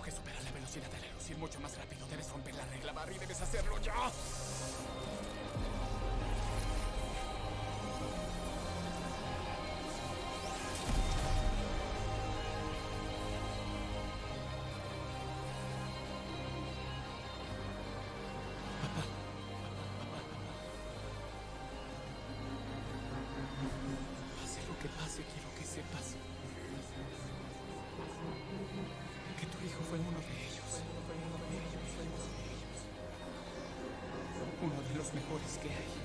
algo que supera la velocidad de la luz, ir mucho más rápido. Debes romper la regla, Barry, debes hacerlo ya. Mejores que hay.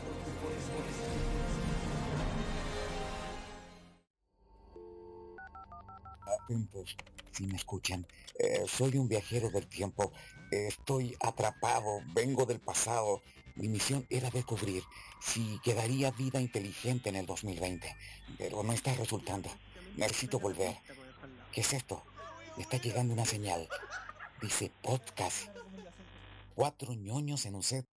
Atentos, si me escuchan. Eh, soy un viajero del tiempo. Estoy atrapado, vengo del pasado. Mi misión era descubrir si quedaría vida inteligente en el 2020, pero no está resultando. Necesito volver. ¿Qué es esto? Está llegando una señal. Dice podcast. Cuatro ñoños en un set.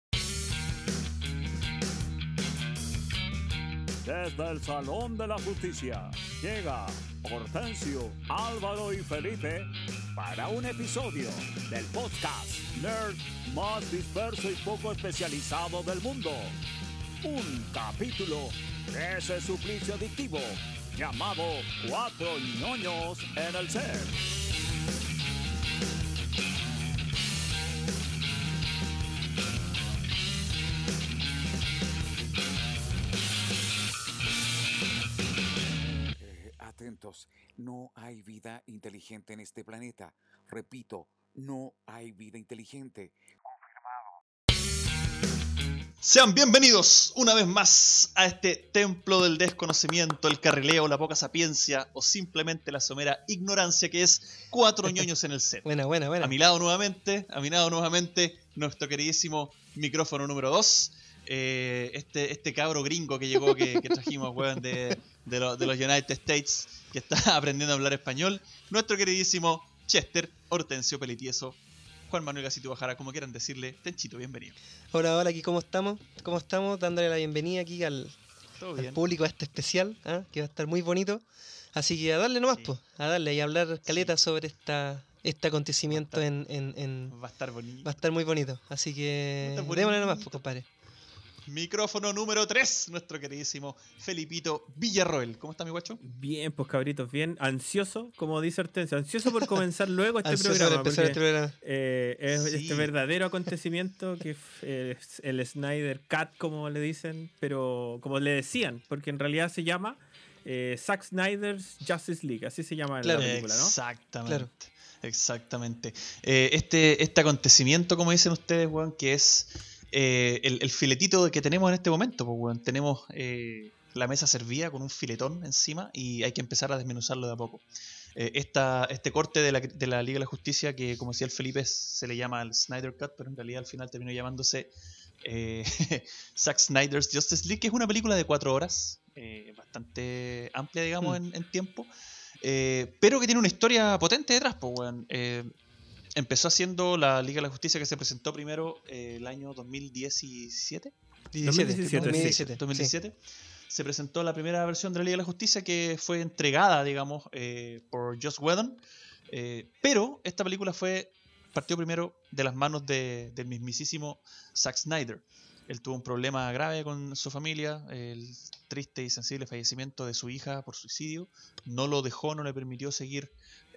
Desde el Salón de la Justicia llega Hortensio, Álvaro y Felipe para un episodio del podcast Nerd más disperso y poco especializado del mundo. Un capítulo de ese suplicio adictivo llamado Cuatro ñoños en el set. No hay vida inteligente en este planeta. Repito, no hay vida inteligente. Sean bienvenidos una vez más a este templo del desconocimiento, el carrileo, la poca sapiencia o simplemente la somera ignorancia que es Cuatro ñoños en el set. Buena, buena, buena. A mi lado nuevamente, a mi lado nuevamente, nuestro queridísimo micrófono número 2. este, este cabro gringo que llegó, que, que trajimos, weón, de, de, lo- de los United States, que está aprendiendo a hablar español. Nuestro queridísimo Chester Hortensio Pelitieso. Juan Manuel Gacito Bajara, como quieran decirle. Tenchito, bienvenido. Hola, hola, aquí cómo estamos. ¿Cómo estamos? Dándole la bienvenida aquí al, público a este especial, ¿ah? que va a estar muy bonito. Así que a darle nomás, Sí. pues, a darle y a hablar caleta sobre esta, este acontecimiento Va en, en, en- Va a estar bonito. Va a estar muy bonito. Así que démosle nomás, pues, compadre. Micrófono número 3, nuestro queridísimo Felipito Villarroel. ¿Cómo está mi guacho? Bien, pues cabritos, bien. Ansioso, como dice Hortensio, ansioso por comenzar luego este Ansioso de programa. empezar porque, este programa. eh, es Sí. este verdadero acontecimiento que f- es el Snyder Cut, como le dicen, pero como le decían, porque en realidad se llama eh, Zack Snyder's Justice League, así se llama Claro. la película, ¿no? Exactamente. Claro. Exactamente. Eh, este, este acontecimiento, como dicen ustedes, weón, que es eh, el, el filetito que tenemos en este momento, pues, weón. Tenemos eh, la mesa servida con un filetón encima y hay que empezar a desmenuzarlo de a poco. Eh, esta, este corte de la, de la Liga de la Justicia, que como decía el Felipe, se le llama el Snyder Cut, pero en realidad al final terminó llamándose Zack Snyder's Justice League, que es una película de cuatro horas, bastante amplia, digamos, Mm. en, en tiempo, pero que tiene una historia potente detrás, pues, weón. Empezó haciendo la Liga de la Justicia que se presentó primero eh, el año 2017. 17, 2017, 2017. Se presentó la primera versión de la Liga de la Justicia que fue entregada, digamos, eh, por Joss Whedon. Eh, pero esta película fue partió primero de las manos de- del mismísimo Zack Snyder. Él tuvo un problema grave con su familia, el triste y sensible fallecimiento de su hija por suicidio. No lo dejó, no le permitió seguir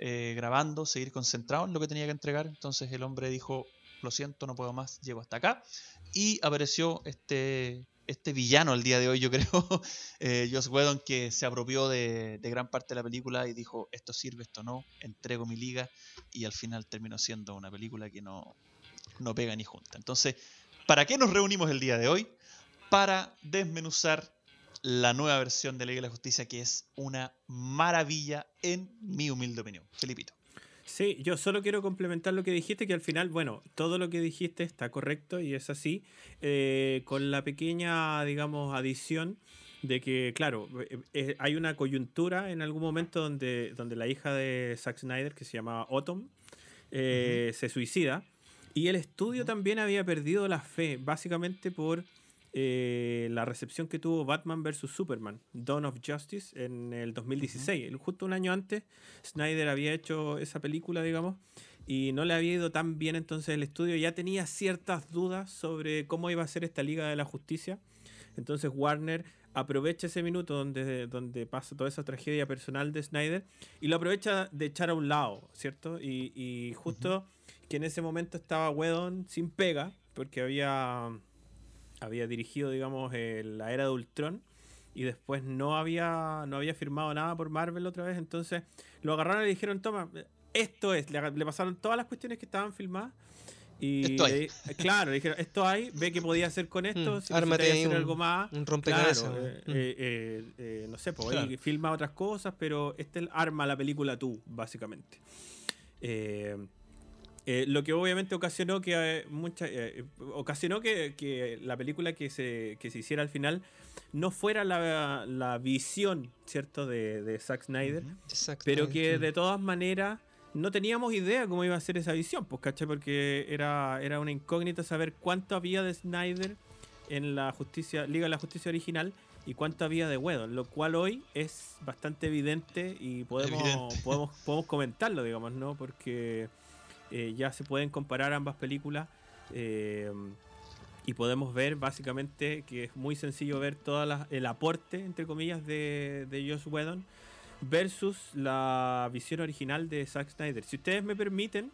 eh, grabando, seguir concentrado en lo que tenía que entregar. Entonces el hombre dijo, lo siento, no puedo más, llego hasta acá. Y apareció este, este villano el día de hoy, yo creo, eh, Joss Whedon, que se apropió de, de gran parte de la película y dijo, esto sirve, esto no, entrego mi liga. Y al final terminó siendo una película que no, no pega ni junta. Entonces, ¿para qué nos reunimos el día de hoy? Para desmenuzar la nueva versión de Ley de la Justicia, que es una maravilla en mi humilde opinión. Felipito. Sí, yo solo quiero complementar lo que dijiste, que al final, bueno, todo lo que dijiste está correcto y es así, eh, con la pequeña, digamos, adición de que, claro, eh, eh, hay una coyuntura en algún momento donde, donde la hija de Zack Snyder, que se llama Autumn, eh, se suicida y el estudio también había perdido la fe, básicamente por eh, la recepción que tuvo Batman vs. Superman, Dawn of Justice, en el 2016. El- Justo un año antes, Snyder había hecho esa película, digamos, y no le había ido tan bien entonces el estudio, ya tenía ciertas dudas sobre cómo iba a ser esta Liga de la Justicia. Entonces Warner aprovecha ese minuto donde, donde pasa toda esa tragedia personal de Snyder y lo aprovecha de echar a un lado, ¿cierto? Y, y justo que en ese momento estaba Whedon sin pega, porque había, había dirigido, digamos, eh, la era de Ultron y después no había, no había firmado nada por Marvel otra vez, entonces lo agarraron y le dijeron, toma, esto es, le, le pasaron todas las cuestiones que estaban filmadas. Y Esto hay. le- claro, le dijeron, esto hay, ve qué podía hacer con esto, Mm, si hacer un- algo más. un rompecabezas, eh, Mm. eh, eh, eh, no sé, pues ahí Claro. filma otras cosas, pero este arma la película tú, básicamente. Eh, eh, lo que obviamente ocasionó que eh, mucha, eh, ocasionó que, que la película que se, que se hiciera al final no fuera la, la visión, ¿cierto?, de, de Zack Snyder, pero que de todas maneras no teníamos idea cómo iba a ser esa visión, pues, ¿cachai? Porque era, era una incógnita saber cuánto había de Snyder en la justicia, Liga de la Justicia original y cuánto había de Whedon, lo cual hoy es bastante evidente y podemos, Evidente. podemos, podemos comentarlo, digamos, ¿no? Porque eh, ya se pueden comparar ambas películas eh, y podemos ver básicamente que es muy sencillo ver todo el aporte, entre comillas, de, de Joss Whedon versus la visión original de Zack Snyder. Si ustedes me permiten,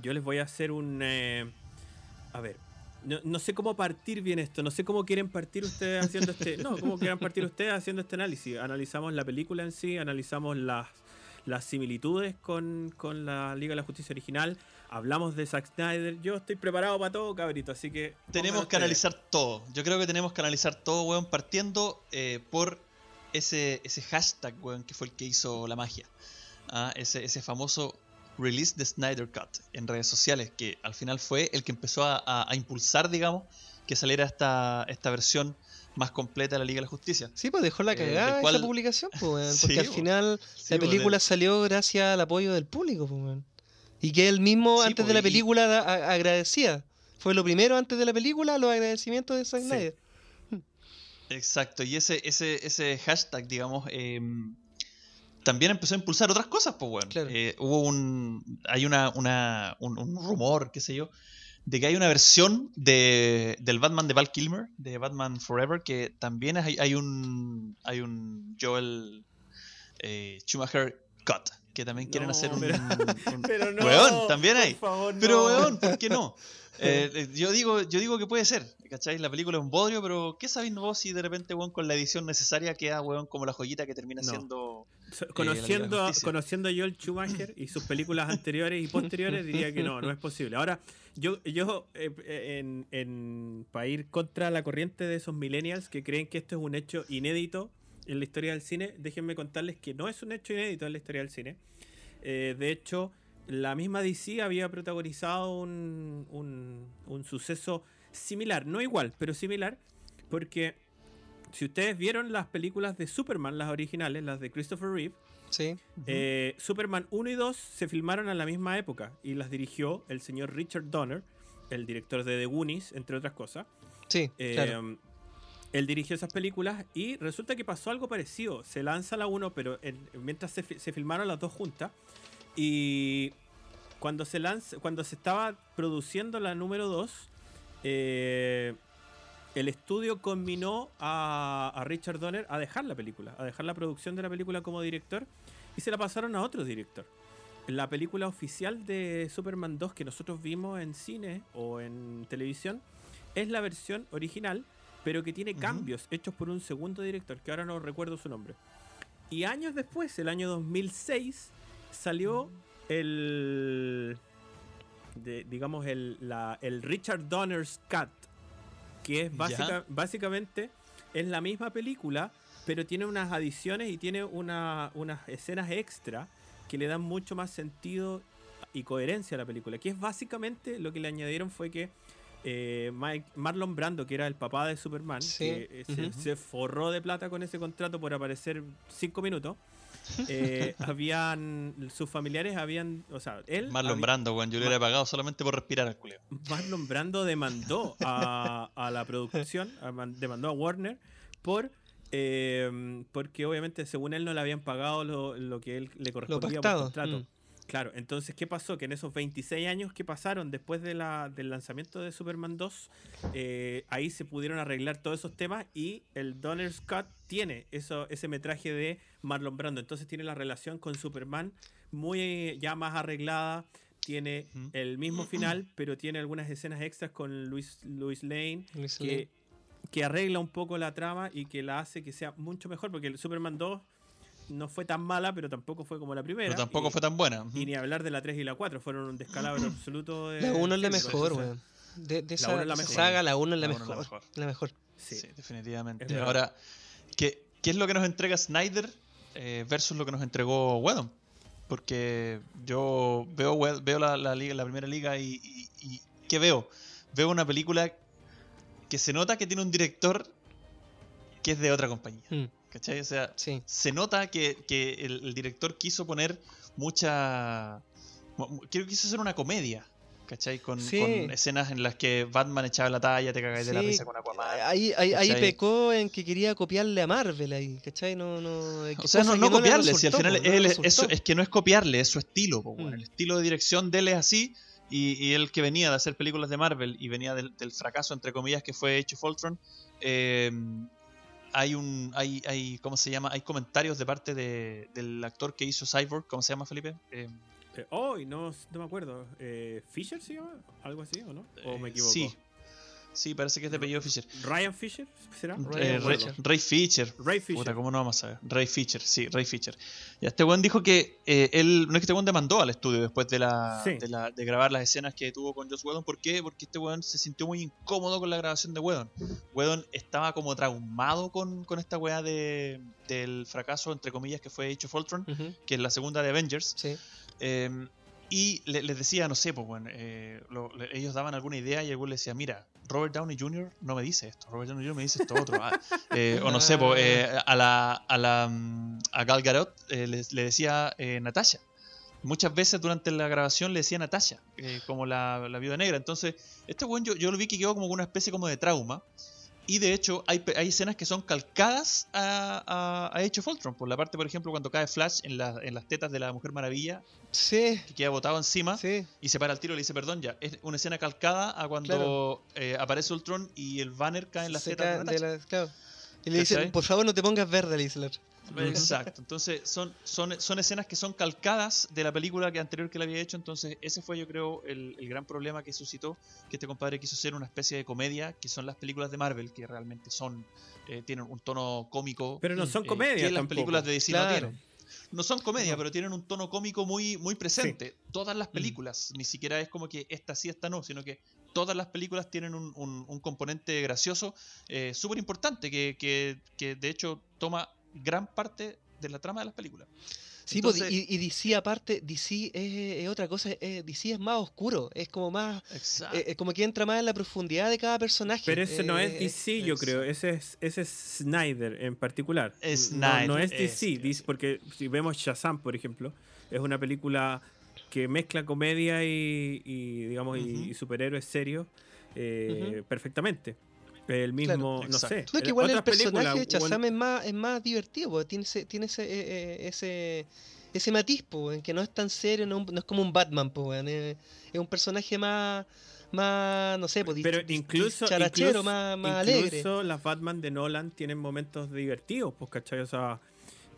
yo les voy a hacer un... eh, a ver, no, no sé cómo partir bien esto, no sé cómo quieren partir ustedes haciendo este... No, cómo quieren partir ustedes haciendo este análisis. Analizamos la película en sí, analizamos las, las similitudes con, con la Liga de la Justicia original, hablamos de Zack Snyder. Yo estoy preparado para todo, cabrito, así que... Tenemos que analizar todo. Yo creo que tenemos que analizar todo, weón, partiendo eh, por ese, ese hashtag, weón, que fue el que hizo la magia. Ah, ese, ese famoso Release the Snyder Cut en redes sociales, que al final fue el que empezó a, a- a impulsar, digamos, que saliera esta, esta versión más completa la Liga de la Justicia. Sí, pues dejó la Eh, cagada cual- esa publicación, pues, Sí, porque al final Sí, la película de- salió gracias al apoyo del público, pues, weón. Y que él mismo, Sí, antes de la película, agradecía. Fue lo primero antes de la película, los agradecimientos de Zack. Snyder. Exacto, y ese, ese, ese hashtag, digamos, eh, también empezó a impulsar otras cosas, pues bueno. Claro. hubo un. Hay una, una, un, un rumor, qué sé yo, de que hay una versión de, del Batman de Val Kilmer, de Batman Forever, que también hay, hay un. hay un Joel eh, Schumacher cut. Que también quieren No, hacer un, pero- un- Pero no, Weón, también por hay. favor, Pero, no. weón, ¿por qué no? Eh, eh, yo, digo, yo digo que puede ser, ¿cachai? La película es un bodrio, pero ¿qué sabéis vos si de repente, weón, con la edición necesaria queda, weón, como la joyita que termina siendo... Eh, Conociendo, conociendo a Joel Schumacher y sus películas anteriores y posteriores, diría que no, no es posible. Ahora, yo, yo eh, eh, en, en, para ir contra la corriente de esos millennials que creen que esto es un hecho inédito en la historia del cine, déjenme contarles que no es un hecho inédito en la historia del cine. Eh, de hecho, la misma DC había protagonizado un, un, un suceso similar, no igual, pero similar, porque si ustedes vieron las películas de Superman, las originales, las de Christopher Reeve, Sí. eh, Superman 1 y 2 se filmaron a la misma época y las dirigió el señor Richard Donner, el director de The Goonies, entre otras cosas. Sí, Eh, claro. Él dirigió esas películas y resulta que pasó algo parecido. Se lanza la 1, pero en- mientras se filmaron las dos juntas. Y cuando se, lanza, cuando se estaba produciendo la número 2, eh, el estudio combinó a, a Richard Donner a dejar la película, a dejar la producción de la película como director y se la pasaron a otro director. La película oficial de Superman 2 que nosotros vimos en cine o en televisión es la versión original, pero que tiene cambios hechos por un segundo director, que ahora no recuerdo su nombre. Y años después, el año 2006, salió el. de- digamos, el, la- el Richard Donner's Cut, que es básica- básicamente es la misma película, pero tiene unas adiciones y tiene una- unas escenas extra que le dan mucho más sentido y coherencia a la película. Que es básicamente lo que le añadieron fue que eh, Mike- Marlon Brando, que era el papá de Superman, Sí, que se, ujú. se forró de plata con ese contrato por aparecer cinco minutos. Eh, habían sus familiares habían o sea él Marlon había- Brando, weón, yo le hubiera pagado solamente por respirar al culeo. Marlon Brando demandó a, a la producción, a demandó a Warner por eh, porque obviamente según él no le habían pagado lo, lo que él le correspondía por contrato. mm. Claro, entonces, ¿qué pasó? Que en esos 26 años que pasaron después de la, del lanzamiento de Superman 2, eh, ahí se pudieron arreglar todos esos temas y el Donner Scott tiene eso, ese metraje de Marlon Brando. Entonces tiene la relación con Superman muy eh, ya más arreglada. Tiene el mismo final, pero tiene algunas escenas extras con Luis, Luis Lane Luis que, Lane. que arregla un poco la trama y que la hace que sea mucho mejor, porque el Superman 2 no fue tan mala, pero tampoco fue como la primera. Pero tampoco y, fue tan buena. y ni hablar de la 3 y la 4, fueron un descalabro absoluto. De, La 1 es la mejor, weón. De, de La esa, uno es la mejor. saga, la 1 es la, La uno es la mejor. mejor. La mejor. Sí. Sí, definitivamente. Ahora, ¿qué, ¿qué es lo que nos entrega Snyder eh, versus lo que nos entregó Whedon? Porque yo veo, veo la, la liga, la primera liga y, y- y ¿qué veo? Veo una película que se nota que tiene un director que es de otra compañía. Mm, ¿Cachai? O sea, sí. se nota que, que el, el director quiso poner mucha... mu- mu- Quiero quiso hacer una comedia, ¿cachai? Con, Sí. con escenas en las que Batman echaba la talla, te cagáis de la risa con Aquaman. Ahí, ahí, ahí pecó en que quería copiarle a Marvel ahí, ¿cachai? No, no, O sea, no, no copiarle, si al final no él- resultó. eso, es que no es copiarle, es su estilo. po. Mm. El estilo de dirección de él es así. Y, y él que venía de hacer películas de Marvel y venía del, del fracaso, entre comillas, que fue hecho Voltron, eh, hay un. Hay, hay, ¿Cómo se llama? Hay comentarios de parte de- del actor que hizo Cyborg. ¿Cómo se llama, Felipe? Eh, Eh, oh, no, no me acuerdo. Eh, ¿Fisher se llama? ¿Algo así o no? ¿O me eh, equivoco? Sí. Sí, parece que es de apellido Fisher. ¿Ryan Fisher será? Eh, Ray, Fisher. Ray Fisher. Ray Fisher. Puta, ¿cómo no vamos a ver? Ray Fisher, sí, Ray Fisher. Ya, este weón dijo que eh, él, no es que este weón demandó al estudio después de, la, Sí. de, la- de grabar las escenas que tuvo con Joss Whedon. ¿Por qué? Porque este weón se sintió muy incómodo con la grabación de Whedon. Whedon estaba como traumado con, con esta weá de, del fracaso, entre comillas, que fue hecho Voltron, Ujú, que es la segunda de Avengers. sí. Eh, y le- les decía, no sé, pues bueno, eh, lo- le- ellos daban alguna idea y güey le decía, mira, Robert Downey Jr. no me dice esto, Robert Downey Jr. me dice esto otro. ah". Eh, o no sé, pues, eh, a la a la mm, a Gal Gadot eh, le, le decía eh, Natasha. Muchas veces durante la grabación le decía Natasha, eh, como la, la viuda negra. Entonces, este weón yo, yo lo vi que quedó como una especie como de trauma. Y de hecho, hay, hay escenas que son calcadas a, a, a Age of Ultron. Por la parte, por ejemplo, cuando cae Flash en, la- en las tetas de la Mujer Maravilla, Sí, que queda botado encima sí. y se para el tiro y le dice perdón ya. Es una escena calcada a cuando eh, aparece Ultron y el banner cae en las Se tetas de la- claro. Y le dice, por favor no te pongas verde, le dice. Exacto. Entonces son, son, son escenas que son calcadas de la película que anterior que le había hecho. Entonces ese fue yo creo el, el gran problema que suscitó que este compadre quiso hacer una especie de comedia que son las películas de Marvel que realmente son eh, tienen un tono cómico Pero no Mm, son eh, comedias que las películas de DC no tienen. No son comedia, No. pero tienen un tono cómico muy, muy presente. Todas las películas, ni siquiera es como que esta sí, esta no, sino que todas las películas tienen un, un- un componente gracioso eh, súper importante que, que- que de hecho toma gran parte de la trama de las películas. Sí, pues, Entonces- y, y DC aparte, DC es, es otra cosa, es- DC es más oscuro, es como más, eh, eh, como que entra más en la profundidad de cada personaje. Pero ese no es Eh, DC, yo es- creo. Ese es, ese es Snyder en particular. Es No- No, Snyder, es DC, es, es. DC, porque si vemos Shazam, por ejemplo, es una película que mezcla comedia y, y, digamos, y- superhéroes serios eh, perfectamente. El mismo, no Exacto. sé. No, que igual el personaje de Shazam Won- es más, es más divertido, porque tiene ese, tiene ese, eh, eh, ese, ese matiz, po, en que no es tan serio, no, no es como un Batman, po, es, es un personaje más, más no sé, dis- Pero incluso, charachero, incluso, más, más alegre. incluso las Batman de Nolan tienen momentos divertidos, pues, ¿cachai? O sea,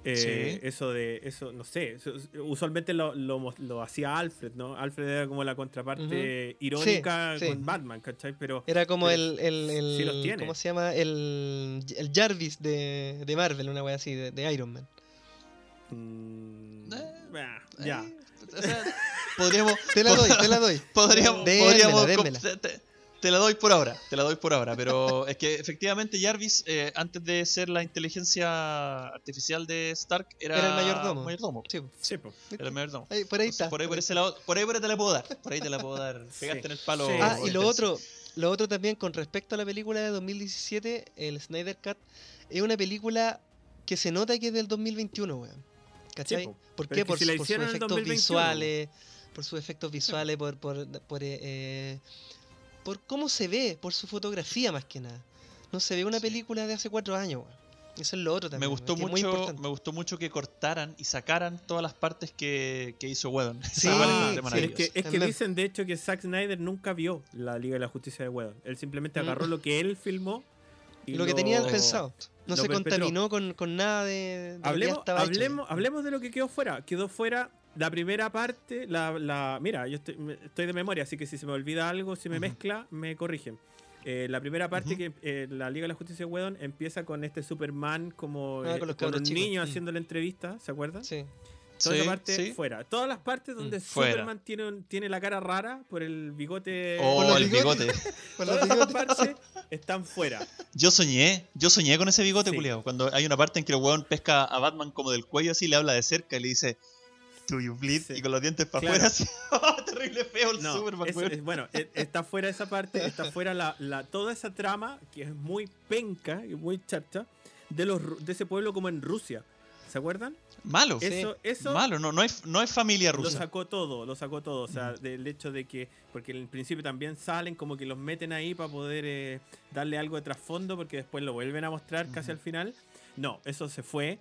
eh, Sí. eso de, eso, no sé, usualmente lo, lo, lo hacía Alfred, ¿no? Alfred era como la contraparte irónica Sí, sí. con Batman, ¿cachai? Pero Era como pero el, el, el- sí los tiene. ¿cómo se llama? El, el Jarvis de, de Marvel, una wea así, de, de Iron Man. mm, Eh, ya. Eh, o sea, podríamos, Te la doy, te la doy. podríamos, Démela, podríamos démela. te, te- la doy por ahora, te la doy por ahora, pero es que efectivamente Jarvis, eh, antes de ser la inteligencia artificial de Stark, era, Era el mayordomo. mayordomo. Sí. Sí. Era el mayordomo. Ahí, por ahí Entonces, está. por ahí por ese lado, por ahí por ahí te la puedo dar, por ahí te la puedo dar, pegaste Sí. en el palo. Sí. Ah, y lo otro, lo otro también con respecto a la película de 2017, el Snyder Cut, es una película que se nota que es del 2021, weón. ¿Cachai? po. ¿Por qué? Por, si por sus efectos 2021, visuales, por sus efectos visuales, por, por, por, eh, eh, por cómo se ve, por su fotografía más que nada. No se ve una Sí. película de hace cuatro años, weón. Eso es lo otro Me también. gustó es muy mucho, me gustó mucho que cortaran y sacaran todas las partes que, que hizo Whedon. Sí, Es que, es que También. dicen de hecho que Zack Snyder nunca vio la Liga de la Justicia de Whedon. Él simplemente Mm. agarró lo que él filmó y lo que tenía él lo- pensado. No se perpetró. contaminó con, con nada de, de lo que ya Hablemos, hablemos, hablemos de lo que quedó fuera. Quedó fuera la primera parte, la, la mira, yo estoy, estoy de memoria, así que si se me olvida algo, si me mezcla, me corrigen. Eh, la primera parte que eh, la Liga de la Justicia de Whedon empieza con este Superman como Ah, eh, con los con un niño Mm. haciendo la entrevista, ¿se acuerdan? Sí. Toda Sí, esa parte sí. fuera. Todas las partes donde Mm. Superman tiene, un- tiene la cara rara por el bigote. Oh, el bigote. Todas bigotes. partes están fuera. Yo soñé, yo soñé con ese bigote, Sí. culiao. Cuando hay una parte en que el weón pesca a Batman como del cuello así, le habla de cerca y le dice, Do you bleed? Sí. Y con los dientes para Claro. afuera. ¡Oh, terrible feo el No, Superman, es- es- bueno, e- está fuera esa parte, está fuera la, la- toda esa trama que es muy penca y muy chacha de, los, de ese pueblo como en Rusia. ¿Se acuerdan? Malo. Eso, eso Malo, no, no, hay, no hay familia lo rusa. sacó todo, lo sacó todo. O sea, del hecho de que, porque en el principio también salen, como que los meten ahí para poder eh, darle algo de trasfondo, porque después lo vuelven a mostrar casi al final. No, eso se fue.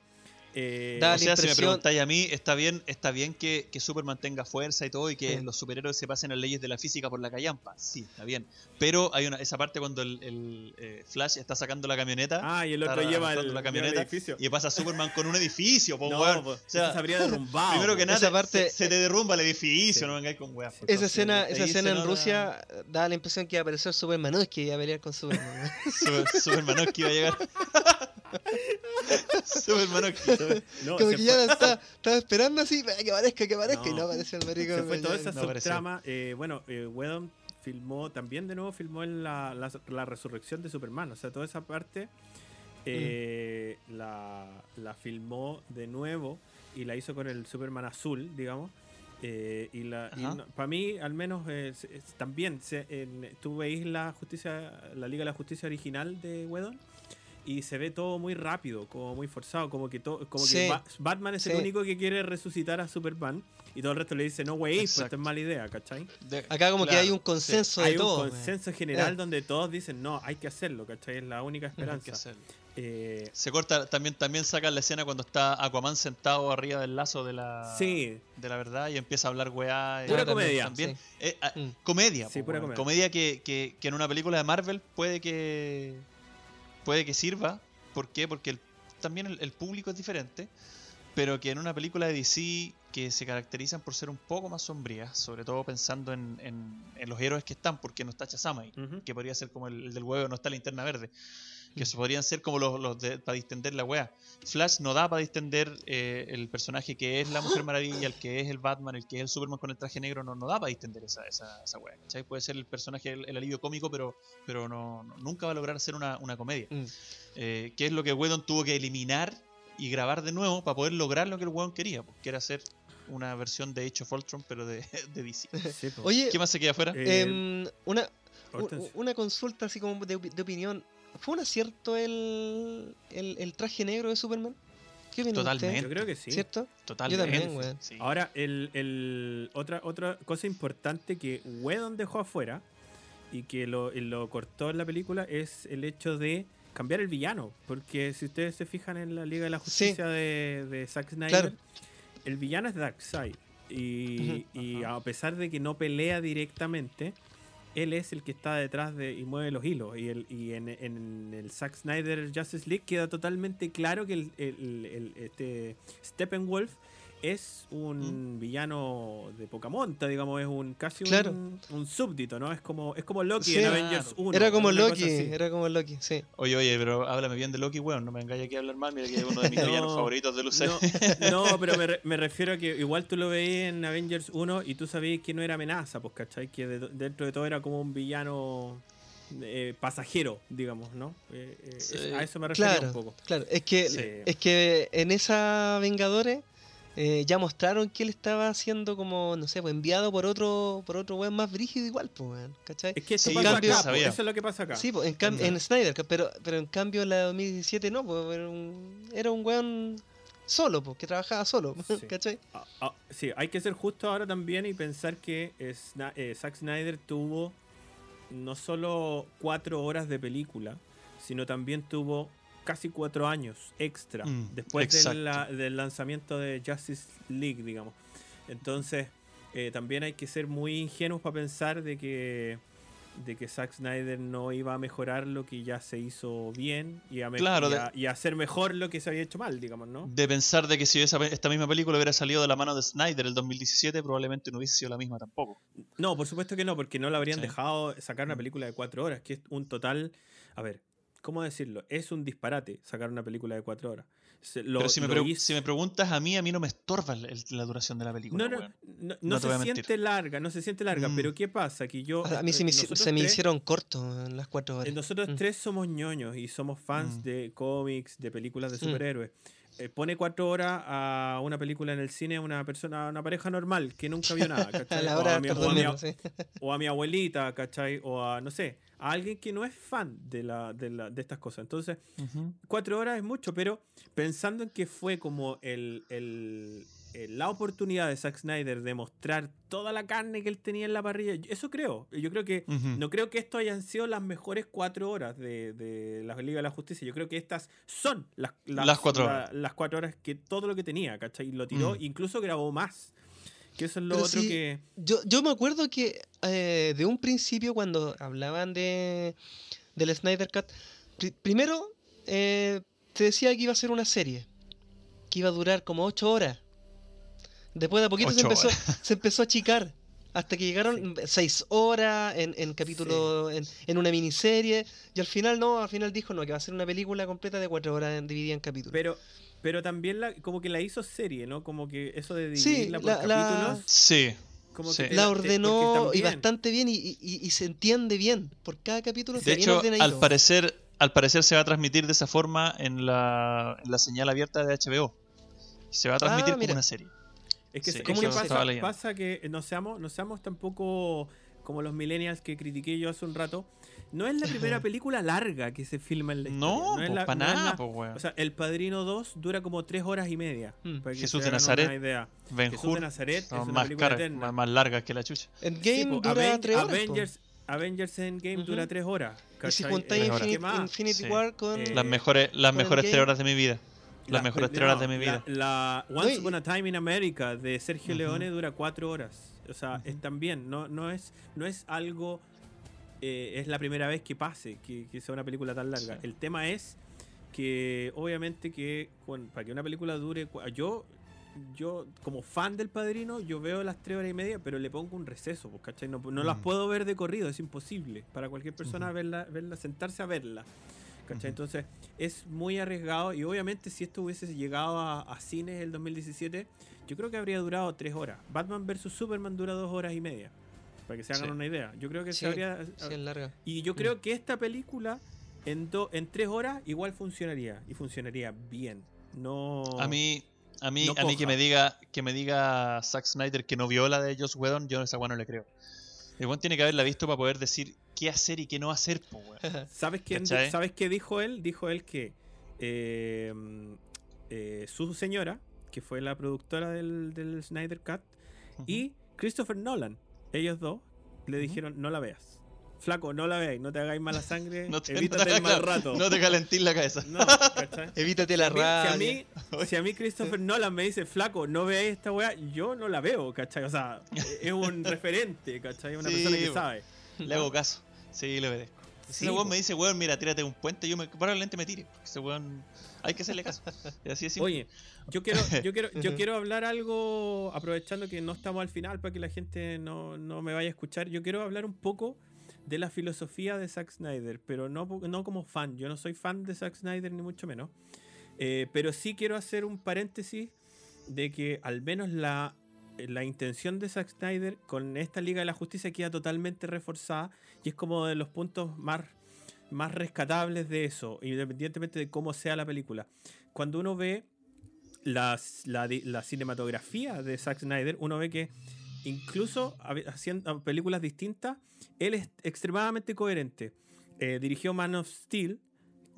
Eh, Da O la sea, si me preguntáis a mí, está bien, está bien que, que Superman tenga fuerza y todo y que Sí. los superhéroes se pasen las leyes de la física por la callampa. Sí, está bien. Pero hay una esa parte cuando el, el, eh, Flash está sacando la camioneta Ah, y el otro lleva el, la el camioneta edificio. y pasa Superman con un edificio, po, No, weón. po, O sea, se habría derrumbado. primero que nada, parte- se, se te derrumba el edificio, Sí. no vengáis con weas. Sí. Esa escena, esa escena en nota- Rusia da la impresión que iba a aparecer Superman. No, es que iba a pelear con Superman. Super- Supermanovsky iba a llegar. Supermanovsky. No, Como que fue- ya estaba, estaba esperando así, "Ah, que aparezca, que aparezca, y No. no apareció el marico. Se fue toda esa no subtrama. eh, bueno, eh, Whedon filmó también de nuevo, filmó en la, la, la resurrección de Superman. O sea, toda esa parte eh, la, la filmó de nuevo y la hizo con el Superman azul, digamos. Eh, y la para mí, al menos, eh, es- también se, en- tú veis la justicia, la Liga de la Justicia original de Whedon y se ve todo muy rápido, como muy forzado, como que todo, como que. Ba- Batman es el único que quiere resucitar a Superman y todo el resto le dice, no, güey, pues esto Exacto. es mala idea, ¿cachai? De- Acá como que hay un consenso Hay de un todo. weón. consenso general Eh. donde todos dicen, no, hay que hacerlo, ¿cachai? Es la única hay que esperanza. hacerlo. Eh, Se corta, también, también sacan la escena cuando está Aquaman sentado arriba del lazo de la, sí, de la verdad y empieza a hablar weá. Pura comedia. También, Sí. eh, ah, Mm. comedia. Sí, comedia. que, que- que en una película de Marvel puede que puede que sirva. ¿Por qué? Porque el- también el, el público es diferente. Pero que en una película de DC que se caracterizan por ser un poco más sombrías, sobre todo pensando en, en- en los héroes que están, porque no está ahí, Ujú. que podría ser como el, el del huevo, no está linterna verde, que Mm. eso podrían ser como los, los de- para distender la wea. Flash no da para distender eh, el personaje que es la Mujer Maravilla, el que es el Batman, el que es el Superman con el traje negro, no, no da para distender esa, esa, esa wea. ¿cachai? Puede ser el personaje, el, el alivio cómico, pero, pero no, no- nunca va a lograr ser una, una comedia. Mm. Eh, que es lo que Whedon tuvo que eliminar y grabar de nuevo para poder lograr lo que el Whedon quería, pues, que era hacer una versión de Age of Ultron, pero de, de DC. sí, po. Oye, ¿Qué más se queda afuera? Eh, em, una, una consulta así como de, de opinión. ¿Fue un acierto el, el, el traje negro de Superman? ¿Qué opinan Totalmente. Yo creo que sí. ¿Cierto? Totalmente. también, weón. Sí. Ahora, el, el- otra, otra cosa importante que Whedon dejó afuera y que lo, lo cortó en la película es el hecho de cambiar el villano. Porque si ustedes se fijan en la Liga de la Justicia de, de Zack Snyder, Claro. el villano es Darkseid. Y, y a pesar de que no pelea directamente, él es el que está detrás de y mueve los hilos. Y, el, y en, el Zack Snyder Justice League queda totalmente claro que el, el- el- este Steppenwolf es un villano de poca monta, digamos, es un casi Claro. un, un súbdito, ¿no? Es como, es como Loki Sí. en. Avengers 1. Era como Loki, era como Loki, sí. Oye, oye, pero háblame bien de Loki, weón. No me vengáis aquí a hablar mal. Mira que es uno de mis No, villanos favoritos de UCM. No, no, pero me, re- me refiero a que igual tú lo veías en Avengers 1 y tú sabías que no era amenaza, pues, ¿cachai? Que de- dentro de todo era como un villano eh, pasajero, digamos, ¿no? Eh, eh, Sí. a eso me Claro, un poco. claro. Es que, Sí. es que en esa Vengadores eh, ya mostraron que él estaba siendo como, no sé, pues enviado por otro, por otro weón más brígido igual, pues weón, ¿cachai? Es que eso Sí, pasa cambio- acá, sabía. pues, eso es lo que pasa acá. Sí, pues, en, cam- en Snyder, pero, pero en cambio en la de 2017 no, pues era un, era un weón solo, pues, que trabajaba solo, Sí. ¿cachai? Ah, ah, sí, hay que ser justo ahora también y pensar que eh, Sna- eh, Zack Snyder tuvo no solo cuatro horas de película, sino también tuvo casi cuatro años extra Mm, después la- del lanzamiento de Justice League, digamos. Entonces, eh, también hay que ser muy ingenuos para pensar de que de que Zack Snyder no iba a mejorar lo que ya se hizo bien y a, me- Claro, y de- a- y a hacer mejor lo que se había hecho mal, digamos, ¿no? De pensar de que si esa- esta misma película hubiera salido de la mano de Snyder el 2017, probablemente no hubiese sido la misma tampoco. No, por supuesto que no, porque no le habrían Sí. dejado sacar una Mm. película de cuatro horas, que es un total. A ver, ¿cómo decirlo? Es un disparate sacar una película de cuatro horas. Se- lo- Pero si me, lo hizo- si me preguntas a mí, a mí no me estorba el- el- la duración de la película. No, no, no, no se siente larga, no se siente larga, Mm. pero ¿qué pasa? Que yo. A mí se me, se me tres- hicieron cortos las cuatro eh, horas. Nosotros Mm. tres somos ñoños y somos fans Mm. de cómics, de películas de Mm. superhéroes. Eh, pone cuatro horas a una película en el cine a una persona, a una pareja normal que nunca vio nada, A ¿cachai? la O hora a mi- o a mi- sí. o a mi abuelita, ¿cachai? O a, no sé, a alguien que no es fan de, la, de, la- de estas cosas. Entonces, cuatro horas es mucho, pero pensando en que fue como el- la oportunidad de Zack Snyder de mostrar toda la carne que él tenía en la parrilla, eso creo. Yo creo que no creo que esto hayan sido las mejores cuatro horas de, de la Liga de la Justicia. Yo creo que estas son las, Las cuatro la- horas. las cuatro horas que todo lo que tenía, ¿cachai? Y lo tiró, incluso grabó más. Que eso es lo Pero otro sí, que. Yo, yo me acuerdo que eh, de un principio cuando hablaban de del Snyder Cut, pri- primero eh, te decía que iba a ser una serie, que iba a durar como ocho horas. Después de a poquito se empezó, se empezó a achicar. Hasta que llegaron seis horas en, en capítulo, en, en una miniserie. Y al final no, al final dijo no, que va a ser una película completa de cuatro horas en- dividida en capítulos. Pero, pero también la, como que la hizo serie, ¿no? Como que eso de Sí, dividirla por la- la- capítulos. Sí. Como sí. que te la ordenó y bastante bien y, y- se entiende bien. Por cada capítulo De hecho, al parecer, al parecer se va a transmitir de esa forma en la, en la señal abierta de HBO. Se va a transmitir como Ah, mira. una serie. Es que, Sí, es ¿cómo lo pasa, pasa que no seamos, no seamos tampoco como los millennials que critiqué yo hace un rato. No es la primera película larga que se filma en la historia. No, es pues la- para no es nada, la- pues, weón. O sea, El Padrino 2 dura como tres horas y media. Mm. para que Jesús de Nazaret, una idea. Ben Jesús de Nazaret es son una más, eterna. más, más largas que la chucha. Endgame Sí, po, dura Aven- tres horas. Avengers, Avengers Endgame Ujú. dura tres horas. Y si ¿cachai? juntáis Eh, horas. Infinity. War con. Eh, Las mejores, las con mejores tres Endgame. horas de mi vida. Las La- mejores tres horas de mi vida. La, Once Upon a Time in America de Sergio. Leone dura cuatro horas. O sea, es también, no, no, es, no es algo. eh, es la primera vez que pase que, que sea una película tan larga. Sí. El tema es que, obviamente, que con- para que una película dure. Yo, yo, como fan del padrino, yo veo las tres horas y media, pero le pongo un receso, pues, ¿cachai? No, no las Mm. puedo ver de corrido, es imposible para cualquier persona verla, verla, sentarse a verla. Entonces es muy arriesgado y obviamente si esto hubiese llegado a, a cines el 2017, yo creo que habría durado tres horas. Batman vs. Superman dura dos horas y media, para que se hagan Sí. una idea. Yo creo que Sí, se habría... Sí, es larga. Y yo creo que esta película en, do- en tres horas igual funcionaría y funcionaría bien. No... A mí, a mí, no a mí que me diga, que me diga Zack Snyder que no vio la de Joss Whedon, yo esa no le creo. El tiene que haberla visto para poder decir qué hacer y qué no hacer, po. ¿Sabes quién. ¿Sabes qué dijo él? Dijo él que eh, eh, su señora, que fue la productora del, del Snyder Cut, y Christopher Nolan, ellos dos, le dijeron, no la veas. Flaco, no la veáis, no te hagáis mala sangre, No te, evítate no te- el mal rato. No te calentís la cabeza. No, ¿cachai? Evítate la A mí- si, a rabia. mí, si a mí Christopher Nolan me dice, flaco, no veáis esta weá, yo no la veo, ¿cachai? O sea, es un referente, ¿cachai? Una Sí, persona que sabe. Le hago caso. Sí, le obedezco. Si ese weón me dice, weón, mira, tírate un puente, yo me, probablemente me tire. Porque ese weón, hay que hacerle caso. Así es. Oye, yo quiero, yo quiero, yo quiero hablar algo, aprovechando que no estamos al final para que la gente no, no me vaya a escuchar. Yo quiero hablar un poco de la filosofía de Zack Snyder, pero no, no como fan. Yo no soy fan de Zack Snyder, ni mucho menos. Eh, pero sí quiero hacer un paréntesis de que al menos la, la intención de Zack Snyder con esta Liga de la Justicia queda totalmente reforzada y es como de los puntos más, más rescatables de eso, independientemente de cómo sea la película. Cuando uno ve las- la, cinematografía de Zack Snyder, uno ve que incluso haciendo películas distintas, él es extremadamente coherente. Eh, dirigió Man of Steel,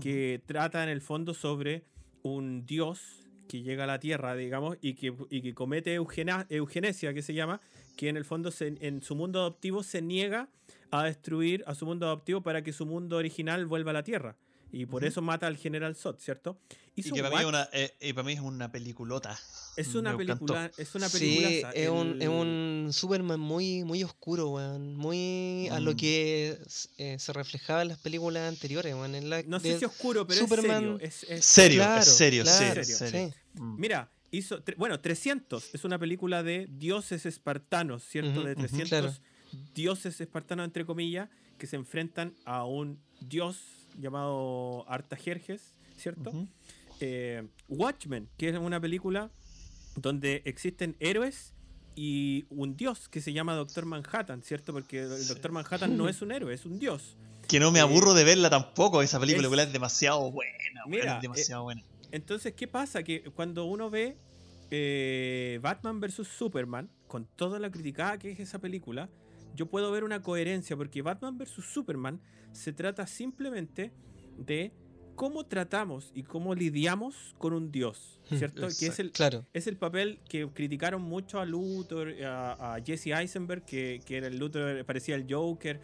que trata en el fondo sobre un dios que llega a la Tierra, digamos, y que, y que comete eugenesia, que se llama, que en el fondo se- en su mundo adoptivo se niega a destruir a su mundo adoptivo para que su mundo original vuelva a la Tierra. Y por eso mata al general Zod, ¿cierto? Y que para mí, una, eh, y para mí es una peliculota. es una me encantó. película, es una Sí, película. es un, es un Superman muy, muy oscuro, weón. Muy a lo Mm. que eh, se reflejaba en las películas anteriores, weón. En la, No sé de- si oscuro, pero Superman- es serio. Es, es- Serio, Claro, es serio, claro, serio, sí. serio. Mm. Mira, hizo. Bueno, 300 es una película de dioses espartanos, ¿cierto? De ujú, 300 claro. dioses espartanos, entre comillas, que se enfrentan a un dios llamado Artajerjes, ¿cierto? Eh, Watchmen, que es una película donde existen héroes y un dios que se llama Doctor Manhattan, ¿cierto? Porque el Sí. Doctor Manhattan no es un héroe, es un dios. Que no me Eh, aburro de verla tampoco. Esa película es- es, demasiado buena. Mira, es demasiado buena. Entonces, ¿qué pasa? Que cuando uno ve eh, Batman vs. Superman, con toda la criticada que es esa película, yo puedo ver una coherencia, porque Batman vs. Superman se trata simplemente de cómo tratamos y cómo lidiamos con un dios, Hmm, ¿cierto? Que es el, Claro. es el papel que criticaron mucho a Luthor, a, a Jesse Eisenberg, que, que era el Luthor, parecía el Joker.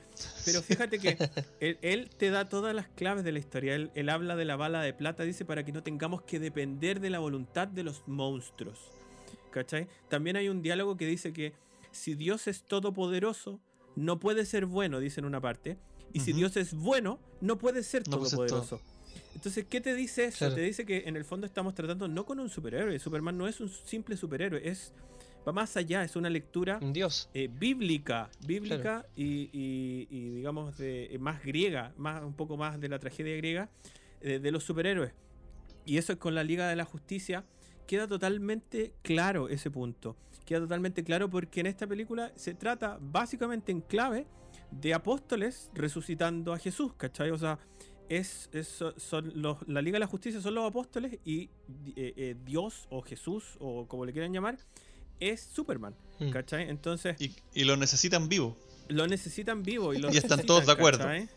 Pero fíjate que él, él te da todas las claves de la historia. Él, él habla de la bala de plata, dice, para que no tengamos que depender de la voluntad de los monstruos. ¿Cachai? También hay un diálogo que dice que si Dios es todopoderoso, no puede ser bueno, dice en una parte. Y si. Dios es bueno, no puede ser No puede ser todo. todopoderoso. Entonces, ¿qué te dice eso? Claro. Te dice que en el fondo estamos tratando no con un superhéroe. Superman no es un simple superhéroe, es va más allá, es una lectura dios. eh, bíblica, bíblica y, y- y, digamos de, eh, más griega, más un poco más de la tragedia griega eh, de los superhéroes. Y eso con la Liga de la Justicia queda totalmente claro ese punto. Queda totalmente claro porque en esta película se trata básicamente en clave de apóstoles resucitando a Jesús, ¿cachai? O sea, es, es- son los, la Liga de la Justicia son los apóstoles y eh, eh, Dios o Jesús o como le quieran llamar es Superman, Mm. ¿cachai? Entonces Y, y lo necesitan vivo. lo necesitan vivo y, lo Y están todos de acuerdo. ¿cachai?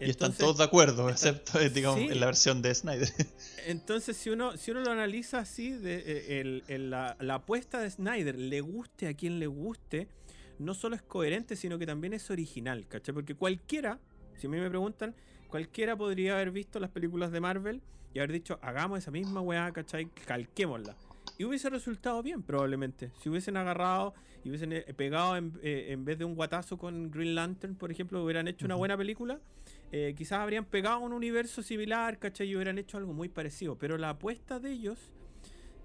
Y están todos de acuerdo, excepto, eh, digamos, Sí. en la versión de Snyder. Entonces, si uno, si uno lo analiza así, de, eh, el- el- la, la apuesta de Snyder, le guste a quien le guste, no solo es coherente, sino que también es original, ¿cachai? Porque cualquiera, si a mí me preguntan, cualquiera podría haber visto las películas de Marvel y haber dicho, hagamos esa misma weá, ¿cachai? Calquémosla. Y hubiese resultado bien, probablemente. Si hubiesen agarrado y hubiesen eh, pegado en, eh, en vez de un guatazo con Green Lantern, por ejemplo, hubieran hecho una buena película, eh, quizás habrían pegado un universo similar, ¿cachai? Y hubieran hecho algo muy parecido. Pero la apuesta de ellos,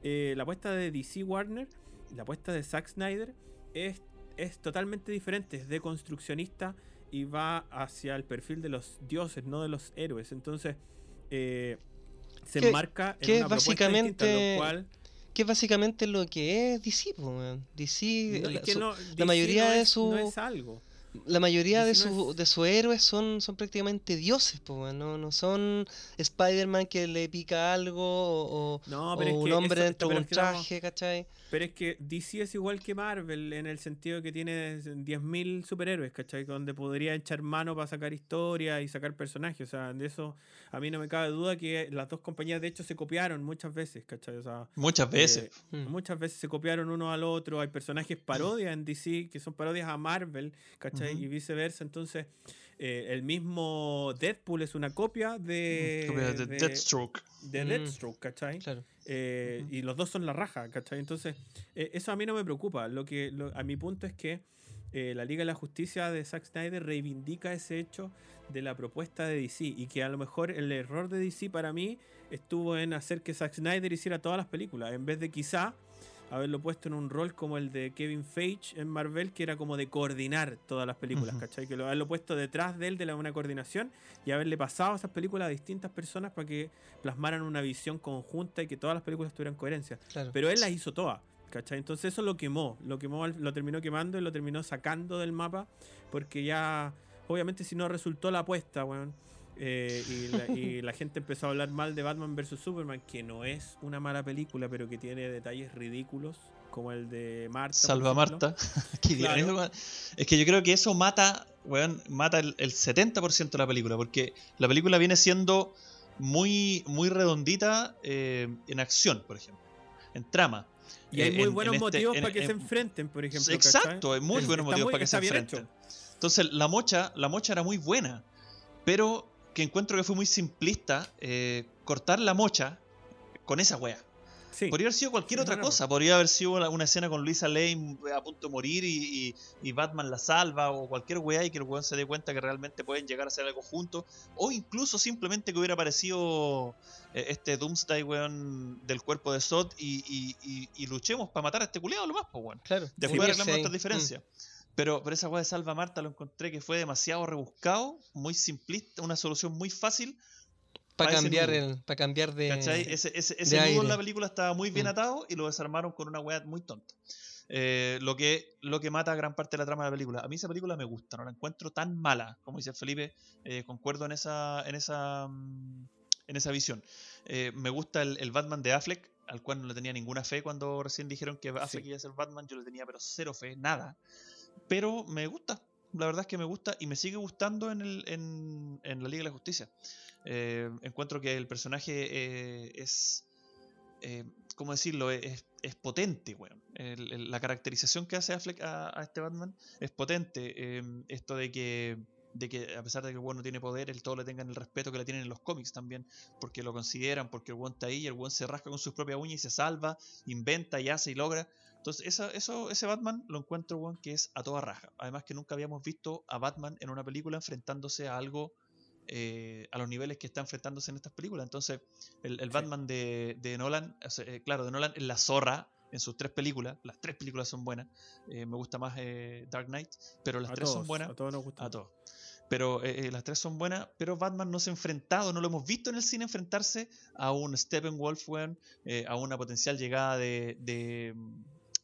eh, la apuesta de DC Warner, la apuesta de Zack Snyder, es, es totalmente diferente. Es deconstruccionista y va hacia el perfil de los dioses, no de los héroes. Entonces, eh, se Que- enmarca en que una es propuesta distinta, básicamente lo cual Que es básicamente lo que es DC. DC, no, la, es que su- no- la DC mayoría no de es- su- no es algo. La mayoría de, su- es- de sus héroes son, son prácticamente dioses, po. No, no son Spider-Man que le pica algo o, No, o pero es un que hombre eso- dentro de un traje, ¿cachai? Pero es que DC es igual que Marvel en el sentido que tiene 10.000 superhéroes, ¿cachai? Donde podría echar mano para sacar historia y sacar personajes. O sea, de eso a mí no me cabe duda que las dos compañías de hecho se copiaron muchas veces, ¿cachai? O sea, Muchas veces. eh, Mm. muchas veces se copiaron uno al otro. Hay personajes parodias en DC que son parodias a Marvel, ¿cachai? Y viceversa. Entonces, eh, el mismo Deadpool es una copia de, Copia de de- Deathstroke. de Mm. Deathstroke, ¿cachai? Claro. Eh. Y los dos son la raja, ¿cachai? Entonces, eh, eso a mí no me preocupa. Lo que, lo- a mi punto es que eh, la Liga de la Justicia de Zack Snyder reivindica ese hecho de la propuesta de DC y que a lo mejor el error de DC para mí estuvo en hacer que Zack Snyder hiciera todas las películas, en vez de quizá haberlo puesto en un rol como el de Kevin Feige en Marvel, que era como de coordinar todas las películas, Ujú. ¿cachai? Que lo haberlo puesto detrás de él de la una coordinación y haberle pasado esas películas a distintas personas para que plasmaran una visión conjunta y que todas las películas tuvieran coherencia. Claro. Pero él las hizo todas, ¿cachai? Entonces eso lo quemó, lo quemó, lo terminó quemando y lo terminó sacando del mapa porque ya, obviamente si no resultó la apuesta, weón. Eh, y, la, y la gente empezó a hablar mal de Batman vs. Superman, que no es una mala película, pero que tiene detalles ridículos, como el de Marta. Salva. Marta. Claro. Es que yo creo que eso mata, weón, mata el, el 70% de la película, porque la película viene siendo muy, muy redondita eh, en acción, por ejemplo, en trama. Y hay Eh, muy en- buenos en este- motivos para que en- se enfrenten, por ejemplo. Exacto, hay muy buenos motivos para que se enfrenten. hecho. Entonces, la mocha, la mocha era muy buena, pero que encuentro que fue muy simplista eh, cortar la mocha con esa wea. Sí. Podría haber sido cualquier otra cosa. Podría haber sido una, una escena con Luisa Lane a punto de morir y, y- y Batman la salva o cualquier weá y que el weón se dé cuenta que realmente pueden llegar a hacer algo juntos. O incluso simplemente que hubiera aparecido eh, este Doomsday weón del cuerpo de Sod y, luchemos para matar a este culiado lo más, pues weón. Claro. Después Sí, arreglamos sí. nuestras diferencias. Pero, pero esa weá de Salva Marta lo encontré que fue demasiado rebuscado, muy simplista, una solución muy fácil. Para pa' cambiar, el, para cambiar de. ¿Cachai? Ese, ese, ese de nudo en aire. la película estaba muy bien Mm. atado y lo desarmaron con una weá muy tonta. Eh, lo, que, lo que mata a gran parte de la trama de la película. A mí esa película me gusta, no la encuentro tan mala, como dice Felipe, eh, concuerdo en esa, en esa, mm, en esa visión. Eh, me gusta el, el Batman de Affleck, al cual no le tenía ninguna fe cuando recién dijeron que Affleck Sí. iba a ser Batman, yo le tenía pero cero fe, nada. Pero me gusta, la verdad es que me gusta y me sigue gustando en, el, en, la Liga de la Justicia. Eh, encuentro que el personaje eh, es, eh, ¿cómo decirlo? Es, potente, el- la caracterización que hace Affleck a, este Batman es potente. Eh, esto de que, a pesar de que el weón no tiene poder, el todo le tengan el respeto que le tienen en los cómics también, porque lo consideran, porque el weón está ahí, el weón se rasca con sus propias uñas y se salva, inventa y hace y logra. Entonces, eso, ese Batman lo encuentro, weón, que es a toda raja. Además que nunca habíamos visto a Batman en una película enfrentándose a algo eh, a los niveles que está enfrentándose en estas películas. Entonces, el, el Sí. Batman de, de Nolan, o sea, eh, claro, de Nolan es la zorra en sus tres películas. Las tres películas son buenas. Eh, me gusta más Dark Knight, pero las a tres todos, son buenas. A todos nos gusta. A todos. Pero las tres son buenas, pero Batman no se ha enfrentado, no lo hemos visto en el cine enfrentarse a un Steppenwolf, weón, a una potencial llegada de, de,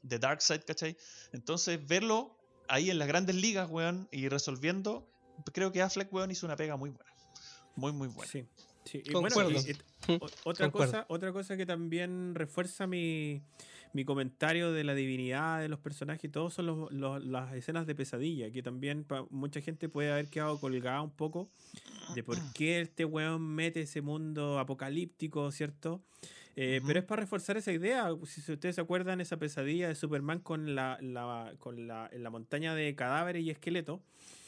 de Darkseid, ¿cachai? Entonces, verlo ahí en las grandes ligas, weón, y resolviendo, creo que Affleck, weón, hizo una pega muy buena. Muy, muy buena. Sí. sí. Y Concuerdo. bueno, y- y- o- otra, Concuerdo. cosa, otra cosa que también refuerza mi, mi comentario de la divinidad de los personajes y todo son los- los- las escenas de pesadilla, que también pa- mucha gente puede haber quedado colgada un poco de por qué este weón mete ese mundo apocalíptico, ¿cierto? Eh, Pero Ujú. es para reforzar esa idea. Si, si ustedes se acuerdan, esa pesadilla de Superman con la, la- con la, la montaña de cadáveres y esqueletos,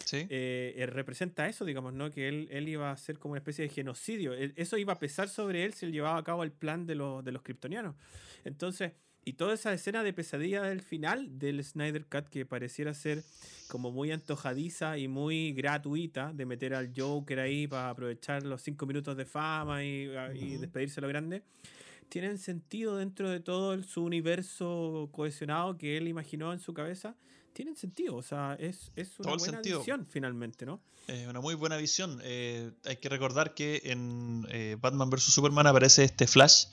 Sí. eh, eh, representa eso, digamos, ¿no? Que él, él iba a ser como una especie de genocidio. Él- eso iba a pesar sobre él si él llevaba a cabo el plan de, los de los kryptonianos. Entonces, y toda esa escena de pesadilla del final del Snyder Cut que pareciera ser como muy antojadiza y muy gratuita de meter al Joker ahí para aprovechar los cinco minutos de fama y, y Ujú. despedirse a lo grande, tienen sentido dentro de todo el- su universo cohesionado que él imaginó en su cabeza. Tienen sentido, o sea, es, es una Todo buena sentido. visión finalmente, ¿no? Es una muy buena visión. Eh, hay que recordar que en eh, Batman vs. Superman aparece este Flash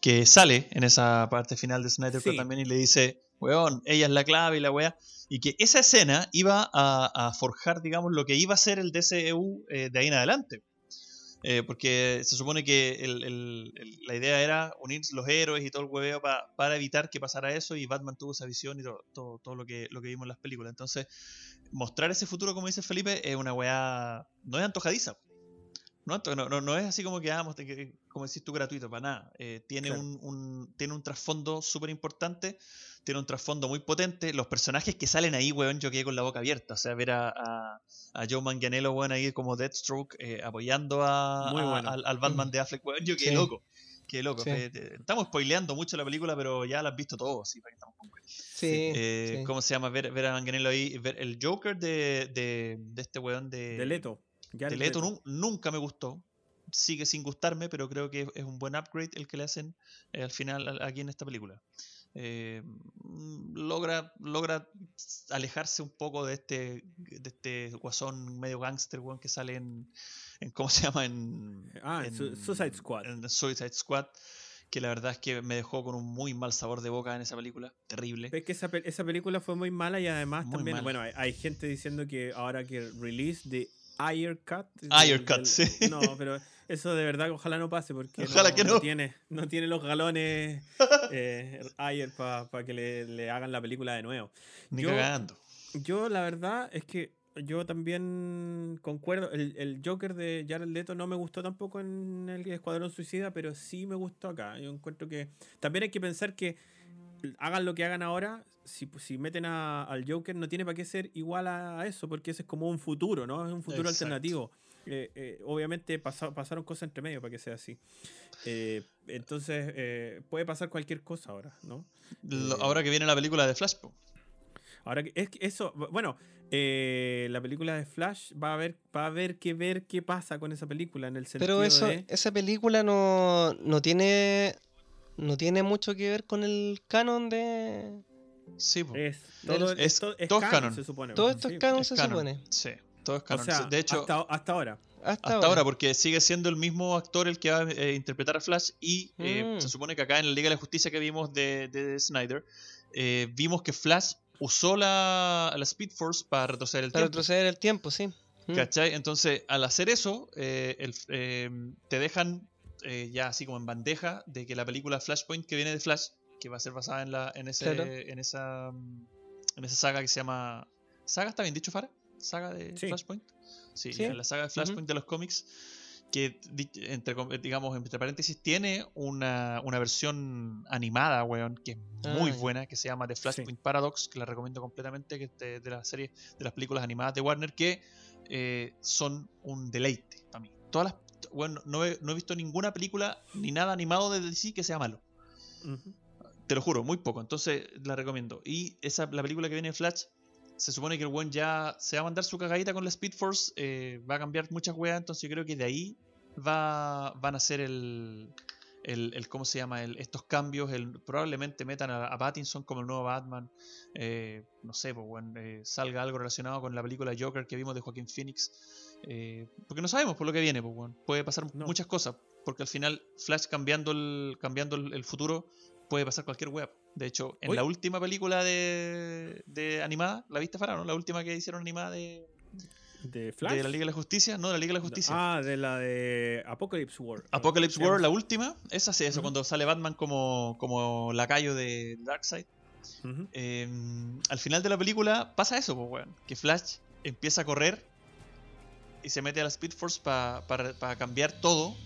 que sale en esa parte final de Snyder Sí. también y le dice, weón, ella es la clave y la weá. Y que esa escena iba a, a forjar, digamos, lo que iba a ser el DCEU eh, de ahí en adelante. Eh, porque se supone que el- el- el- la idea era unir los héroes y todo el hueveo pa- para evitar que pasara eso y Batman tuvo esa visión y todo, todo, todo lo, que, lo que vimos en las películas. Entonces, mostrar ese futuro, como dice Felipe, es una weá. No es antojadiza. No, no, no, es así como que, ah, como decís tú, gratuito, para nada. Eh, tiene, Claro. un, un- tiene un trasfondo súper importante, tiene un trasfondo muy potente. Los personajes que salen ahí, weón, yo quedé con la boca abierta. O sea, ver a, a, a Joe Manganiello, weón, ahí como Deathstroke, eh, apoyando a, Muy a- bueno. al, al Batman de Affleck, weón, yo quedé Sí. loco. Qué loco. Sí. Te- estamos spoileando mucho la película, pero ya la has visto todos. ¿sí? ¿Para qué estamos con weas? Sí. Eh, sí. ¿Cómo se llama? Ver, ver a Manganiello ahí. Ver el Joker de, de, de este weón de, De Leto. Ya de Leto nun- nunca me gustó. Sigue sin gustarme, pero creo que es un buen upgrade el que le hacen eh, al final aquí en esta película. Eh, logra, logra alejarse un poco de este, de este guasón medio gángster weón, que sale en, en- ¿cómo se llama? En, Ah, en Su- Suicide Squad. En Suicide Squad, que la verdad es que me dejó con un muy mal sabor de boca en esa película, terrible. Es que esa, esa película fue muy mala y además Muy también, bueno, hay, hay gente diciendo que ahora que release de Ayer Cut. Ayer Cut, sí. No, pero eso de verdad ojalá no pase porque Ojalá no, que no. tiene, no tiene los galones eh, Ayer para que le, le hagan la película de nuevo. Ni yo- cagando. Yo la verdad es que yo también concuerdo, el, el Joker de Jared Leto no me gustó tampoco en el Escuadrón Suicida, pero sí me gustó acá. Yo encuentro que también hay que pensar que hagan lo que hagan ahora, si, si meten a- al Joker, no tiene para qué ser igual a, a eso, porque ese es como un futuro, ¿no? Es un futuro Exacto. alternativo. Eh, eh, obviamente pasa- pasaron cosas entre medio para que sea así. Eh, entonces, eh, puede pasar cualquier cosa ahora, ¿no? Lo- Eh, ahora que viene la película de Flash, po. Ahora que es que eso, bueno, eh, la película de Flash va a haber, va a haber que ver qué pasa con esa película en el sentido Pero eso, de esa película no, no tiene no tiene mucho que ver con el canon de... Sí, po. es todo, Es- es, to- es todo es canon, canon. se supone. Todo esto sí. es canon Es se canon. supone. Sí, todo es O canon. sea, de hecho, hasta, hasta ahora. Hasta, hasta ahora, porque sigue siendo el mismo actor el que va a eh, interpretar a Flash y eh, Mm. se supone que acá en la Liga de la Justicia que vimos de, de Snyder, eh, vimos que Flash usó la, la Speed Force para retroceder el Para tiempo. retroceder el tiempo, sí. Mm. ¿Cachai? Entonces, al hacer eso, eh, el- eh, te dejan eh, ya así como en bandeja de que la película Flashpoint que viene de Flash, que va a ser basada en, la, en, ese, Claro. en, esa, en esa saga que se llama... ¿Saga está bien dicho, Fara? ¿Saga de Sí. Flashpoint? Sí, la saga de Flashpoint de los cómics, que entre, digamos, entre paréntesis, tiene una, una versión animada, weón, que es muy Ah, buena, que se llama The Flashpoint Paradox, que la recomiendo completamente, que es de, de la serie, de las películas animadas de Warner, que eh, son un deleite para mí. Todas las, bueno, no he, no he visto ninguna película ni nada animado de DC que sea malo. Te lo juro, muy poco. Entonces la recomiendo. Y esa, la película que viene en Flash, se supone que el buen ya se va a mandar su cagadita con la Speed Force, eh, va a cambiar muchas weas, entonces yo creo que de ahí va, van a ser el, el, el- ¿cómo se llama? El, estos cambios, el, probablemente metan a, a Pattinson como el nuevo Batman, eh, no sé, pues bueno, eh, salga algo relacionado con la película Joker que vimos de Joaquín Phoenix, eh, porque no sabemos por lo que viene, pues bueno, puede pasar No. muchas cosas, porque al final Flash cambiando el, cambiando el, el futuro puede pasar cualquier web. De hecho, en Oye. la última película de, de animada, ¿la viste Farah, no? La última que hicieron animada de, ¿De Flash? de la Liga de la Justicia, no, de la Liga de la Justicia. Ah, de la de Apocalypse War. Apocalypse ¿Cómo se War, la última, esa sí, eso, cuando sale Batman como, como lacayo de Darkseid. Eh, al final de la película pasa eso, pues, weón. Que Flash empieza a correr y se mete a la Speed Force para cambiar todo.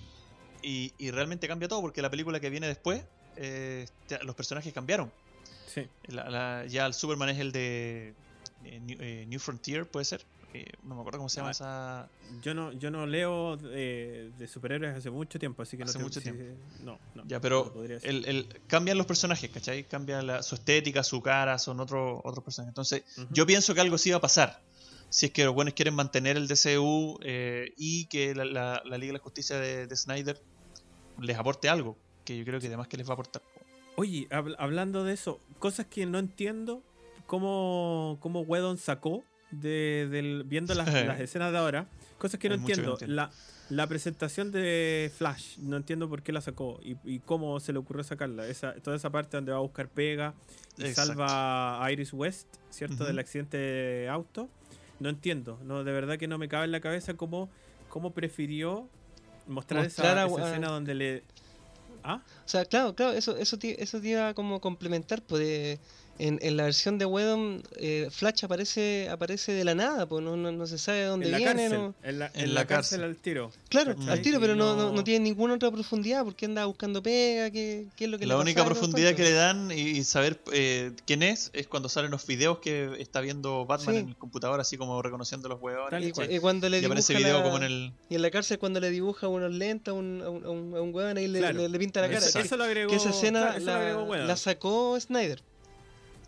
Y, y realmente cambia todo, porque la película que viene después, eh, los personajes cambiaron. Sí. La- la- ya el Superman es el de eh, New, eh, New Frontier, puede ser. No me acuerdo cómo se llama Ah, esa. Yo no, yo no leo de, de superhéroes hace mucho tiempo, así que no Hace mucho tiempo. No, no. Ya, pero el, el- cambian los personajes, ¿cachai? Cambia la- su estética, su cara, son otro, otros personajes. Entonces, yo pienso que algo sí va a pasar. Si es que los buenos quieren mantener el DCU eh, y que la, la- la Liga de la Justicia de, de Snyder les aporte algo, que yo creo que además que les va a aportar. Oye, hab- hablando de eso, cosas que no entiendo, cómo, cómo Whedon sacó de, del, viendo las, las escenas de ahora, cosas que no que entiendo. La, la presentación de Flash, no entiendo por qué la sacó y, y cómo se le ocurrió sacarla. Esa, toda esa parte donde va a buscar pega y Exacto. salva a Iris West, ¿cierto? Del accidente de auto. No entiendo, no, de verdad que no me cabe en la cabeza cómo, cómo prefirió mostrar, Mostrar esa, a- esa a- escena donde le... ¿Ah? O sea, claro, claro, eso, eso, eso te iba como complementar, pues de- en, en la versión de Whedon, eh, Flash aparece, aparece de la nada, pues no, no, no se sabe de dónde en la viene, cárcel, no- en la, En en la la cárcel cárcel. al tiro. Claro, ¿Cachai? al tiro, pero no, no, no- tiene ninguna otra profundidad, porque anda buscando pega, qué, qué es lo que le La única profundidad que le dan y, y saber eh, quién es es cuando salen los videos que está viendo Batman Sí. en el computador, así como reconociendo los huevones. Y, y cuando le Y aparece video la- como en el. Y en la cárcel cuando le dibuja unos lentes a un, a un, a un, a un ahí le, Claro. le- le pinta la cara. Eso, Que, eso lo agregó, que esa escena claro, eso lo la, agregó Whedon. la sacó Snyder.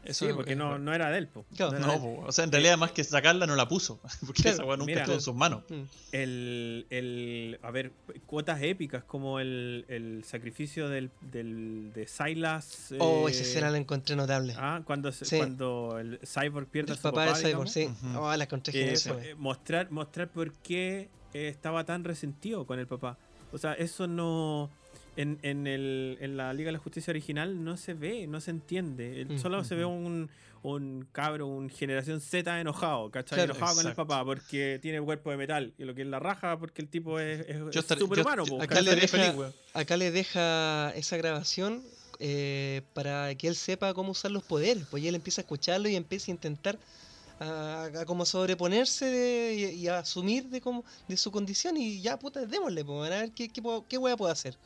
Eso Sí, porque es- no, no era de él. po. Claro. No era No, po, o sea, en realidad más que sacarla no la puso, porque Claro. esa weá nunca Mira. estuvo en sus manos. Mm. el, el, a ver, cuotas épicas como el, el sacrificio del, del, de Silas. Oh, eh, esa escena la encontré notable. ah, cuando, Sí. cuando el Cyborg pierde a El su papá, papá, de Cyborg, digamos. sí. Ujú. Oh, la encontré Eh, eh, mostrar, mostrar por qué eh, estaba tan resentido con el papá. O sea, eso no. En, en, el, en la Liga de la Justicia original no se ve, no se entiende. Mm, Solo se ve ujú. un, un cabro, un generación Z enojado, ¿cachai? Claro. enojado con el papá porque tiene cuerpo de metal. Y lo que es la raja porque el tipo es, es, superhumano. acá le deja-. Acá le deja esa grabación eh, para que él sepa cómo usar los poderes. Pues y él empieza a escucharlo y empieza a intentar a, a como sobreponerse de- y, y a asumir de cómo de su condición y ya puta démosle pues, a ver qué qué, puedo- qué wea puedo hacer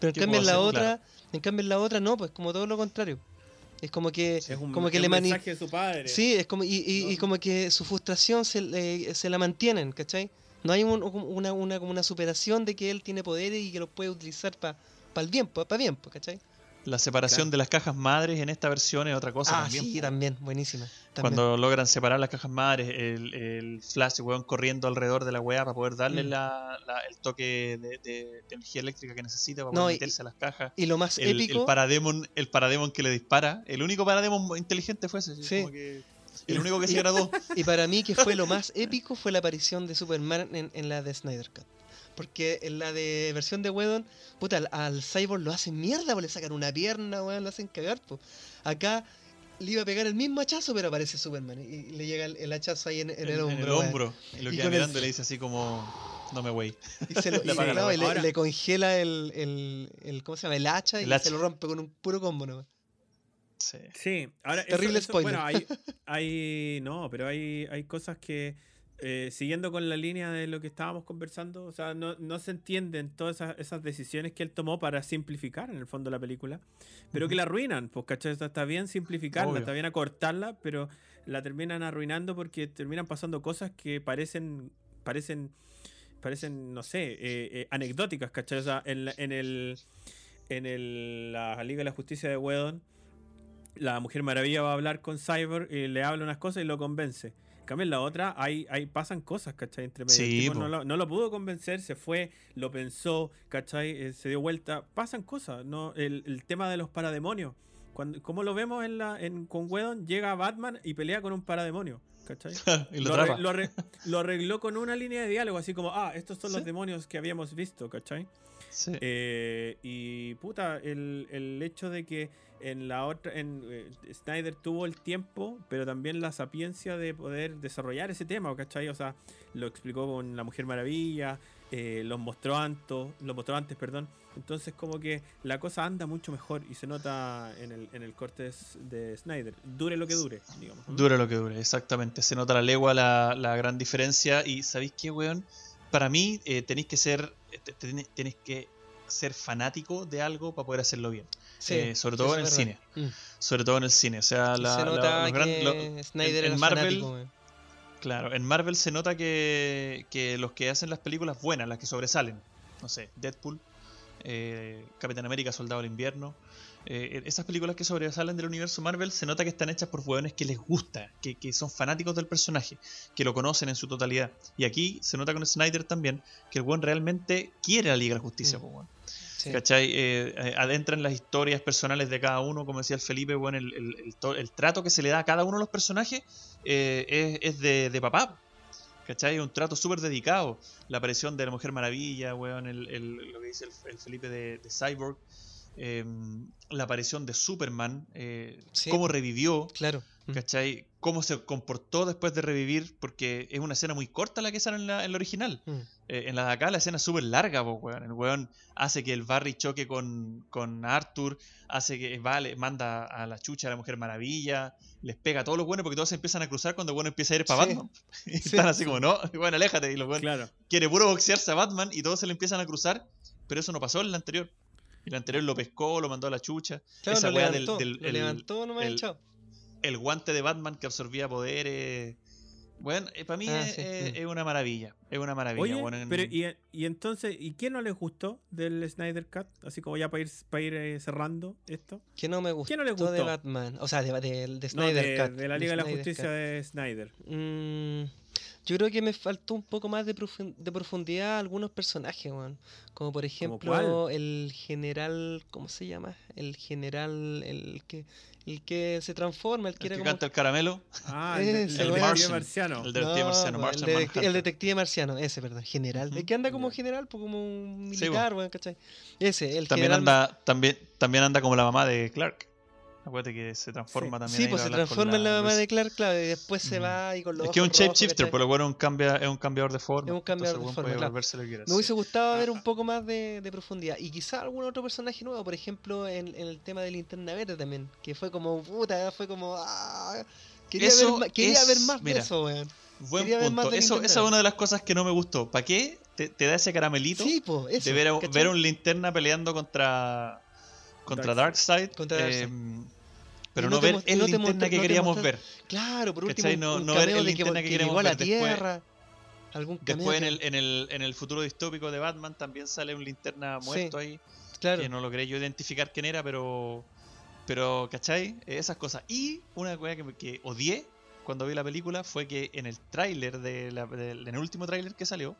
pero en ¿Qué cambio en la hacer? otra en cambio en la otra no pues como todo lo contrario Es como que, Es un, como que es le mani- mensaje de su padre. Sí, es como, y, y- como que su frustración se, le- se la mantienen, ¿cachai? No hay un- una, una, como una superación de que él tiene poderes y que los puede utilizar para el bien, para bien, pues, ¿cachai? La separación Claro. de las cajas madres en esta versión es otra cosa ah, también. sí, también, buenísima. también. Cuando logran separar las cajas madres, el, el Flash, weón, corriendo alrededor de la weá para poder darle Mm. la, la- el toque de, energía eléctrica que necesita para No, poder y- meterse a las cajas. Y lo más El, épico, el parademon, el parademon que le dispara. El único parademon inteligente fue ese. Sí. como que el único que se agradó. y para mí que fue lo más épico fue la aparición de Superman en, en la de Snyder Cut. Porque en la de versión de Whedon, puta, al, al Cyborg lo hacen mierda, pues le sacan una pierna, weón, lo hacen cagar, pues. Acá le iba a pegar el mismo hachazo, pero aparece Superman y, y le llega el, el hachazo ahí en, en el hombro. weón. hombro. Y lo Y queda con el- mirando y le dice así como. No me wey. Y, se lo, Le y- la no, y le, le congela el, el, el- ¿cómo se llama? El hacha El y hacha. se lo rompe con un puro combo, ¿no? Sí. Sí, ahora eso- Terrible eso- spoiler. Bueno, hay, hay- no, pero hay, hay cosas que eh, siguiendo con la línea de lo que estábamos conversando, o sea, no, no se entienden todas esas, esas decisiones que él tomó para simplificar en el fondo la película, pero que la arruinan, pues, ¿cachai? Está bien simplificarla, Obvio. está bien acortarla, pero la terminan arruinando porque terminan pasando cosas que parecen, parecen, parecen, no sé, eh, eh, anecdóticas, ¿cachai? O sea, en, la- en el, en el, la Liga de la Justicia de Wedon, la Mujer Maravilla va a hablar con Cyborg y le habla unas cosas y lo convence. Cambio, en la otra, hay, hay, pasan cosas, ¿cachai? Entre medio. Sí, tipo no, lo, no lo pudo convencer, se fue, lo pensó, ¿cachai? Eh, se dio vuelta. Pasan cosas, ¿no? El, el tema de los parademonios. Cuando, como lo vemos en la, en, con Wedon, llega Batman y pelea con un parademonio, ¿cachai? y lo, arre- atrapa. lo arre- lo arregló con una línea de diálogo, así como, ah, estos son los demonios que habíamos visto, ¿cachai? Sí. Eh, y puta, el, el hecho de que en la otra, en eh, Snyder tuvo el tiempo, pero también la sapiencia de poder desarrollar ese tema, ¿cachai? O sea, lo explicó con La Mujer Maravilla, eh, los mostró antes, los mostró antes, perdón. Entonces como que la cosa anda mucho mejor y se nota en el, en el corte de, Snyder. Dure lo que dure, digamos. ¿no? Dura lo que dure, exactamente. Se nota la legua la, la gran diferencia. Y ¿sabéis qué, weón? Para mí eh, tenéis que ser. te- te- Tenéis que ser fanático de algo para poder hacerlo bien. Sí, Eh, sobre todo en el cine. Mm. Sobre todo en el cine. O sea, la, se gran- lo- en- Marvel- fanático. Claro, en Marvel se nota que, que los que hacen las películas buenas, las que sobresalen, no sé, Deadpool, eh, Capitán América, Soldado del Invierno, eh, esas películas que sobresalen del universo Marvel se nota que están hechas por hueones que les gusta, que, que son fanáticos del personaje, que lo conocen en su totalidad. Y aquí se nota con Snyder también que el hueón realmente quiere la Liga de la Justicia, Mm. weón. Sí. ¿Cachai? Eh, eh, adentra en las historias personales de cada uno, como decía el Felipe, bueno, el, el- el to- el trato que se le da a cada uno de los personajes eh, es, es de, de papá. ¿Cachai? Un trato súper dedicado. La aparición de la Mujer Maravilla, weón, lo que dice el, el Felipe de, de Cyborg. eh, la aparición de Superman, Sí. cómo revivió, Claro. Mm. ¿cachai? Cómo se comportó después de revivir, porque es una escena muy corta la que sale en la, en la original. Mm. Eh, en la de acá la escena es súper larga, po, weón. El weón hace que el Barry choque con, con Arthur, hace que vale, manda a la chucha a la Mujer Maravilla, les pega a todos los buenos porque todos se empiezan a cruzar cuando el bueno empieza a ir para Sí. Batman. Y están así como, no, bueno, aléjate. Y los weón Claro. quiere puro boxearse a Batman y todos se le empiezan a cruzar, pero eso no pasó en el anterior. El anterior lo pescó, lo mandó a la chucha. Claro, Esa lo weá levantó, del, del- lo el- levantó nomás y el- chao. el guante de Batman que absorbía poderes. Bueno, para mí Ah, es, sí, es- es una maravilla. Es una maravilla. Oye, bueno, en- pero y, y entonces, ¿y qué no les gustó del Snyder Cut? Así como ya para ir, para ir eh, cerrando esto. Que no me gustó, ¿Qué no le de gustó? Batman. O sea, de, de, de No, Snyder de, Cut. de la Liga de la Snyder Justicia Cut. de Snyder. Mm, yo creo que me faltó un poco más de, profun- de profundidad a algunos personajes, weón. Como por ejemplo el general, ¿cómo se llama? El general, el que, el que se transforma, el que el era que como canta el caramelo. Ah, el, el weón. detective marciano. El detective marciano, Martian el, el detective marciano, ese, perdón, general. Ujú. El que anda como general, pues como un Sí, militar, weón, ¿cachai? Ese, el También general. anda, también, también anda como la mamá de Clark. Acuérdate que se transforma Sí. también. Sí, pues se transforma en la mamá de Clark, claro, y después se Ujú. va y con los Es que es un shapeshifter, ¿cachai? por lo un cambia, es un cambiador de forma. Es un cambiador entonces, de forma, claro. lo que Me hubiese gustado ver un poco más de, de profundidad. Y quizá algún otro personaje nuevo, por ejemplo, en, en el tema de Linterna Verde también. Que fue como, puta, fue como. ah, quería Eso ver, quería es- ver más mira, de eso, weón. Buen quería punto. Eso, esa es una de las cosas que no me gustó. ¿Para qué te, te da ese caramelito Sí, po, eso. de ver ver un linterna peleando contra contra Darkseid? Contra Darkseid. eh, pero no, ver el no te linterna que queríamos ver. Claro, por último, un, No- un no ver el de que, linterna que que queremos llegó a la ver después. Tierra. Algún cameo Después en el, en, el, en el futuro distópico de Batman también sale un linterna Sí. muerto ahí. Claro. que no logré yo identificar quién era, pero. Pero, ¿cachai? Esas cosas. Y una cosa que, me- que odié cuando vi la película fue que en el tráiler, de la- del- en el último tráiler que salió,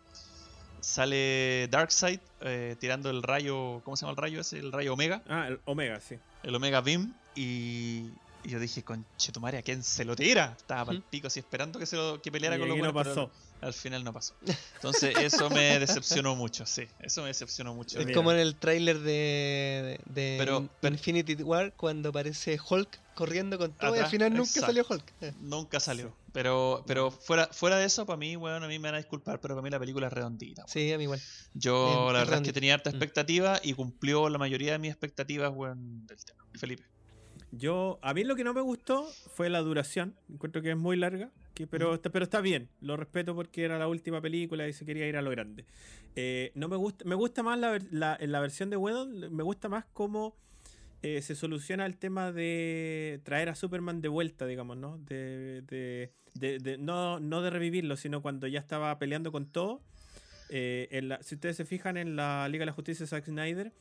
sale Darkseid eh, tirando el rayo. ¿Cómo se llama el rayo ese? El rayo Omega. Ah, el Omega, sí. El Omega Beam. Y. y yo dije, conchetumare, ¿a quién se lo tira? Estaba para el pico así esperando que, se lo, que peleara Y con los no buenos, pero pasó. Al final no pasó. Entonces, eso me decepcionó mucho, sí. Eso me decepcionó mucho. Es Mira. como en el tráiler de, de Pero- In- pero- Infinity War cuando aparece Hulk corriendo con todo y al final nunca exacto. salió Hulk. Eh, Nunca salió. Sí. Pero, pero fuera, fuera de eso, para mí, weón, a mí me van a disculpar, pero para mí la película es redondita. Sí, a mí igual. Yo es la verdad es que tenía harta Mm. expectativa y cumplió la mayoría de mis expectativas, weón, del tema. Felipe. Yo, a mí lo que no me gustó fue la duración. Encuentro que es muy larga, que, pero, está, pero está bien. Lo respeto porque era la última película y se quería ir a lo grande. Eh, no me gusta, me gusta más la, la, en la versión de Whedon, me gusta más cómo eh, se soluciona el tema de traer a Superman de vuelta, digamos, ¿no? De, de- de- de- no, no de revivirlo, sino cuando ya estaba peleando con todo. Eh, en la- si ustedes se fijan en la Liga de la Justicia de Zack Snyder,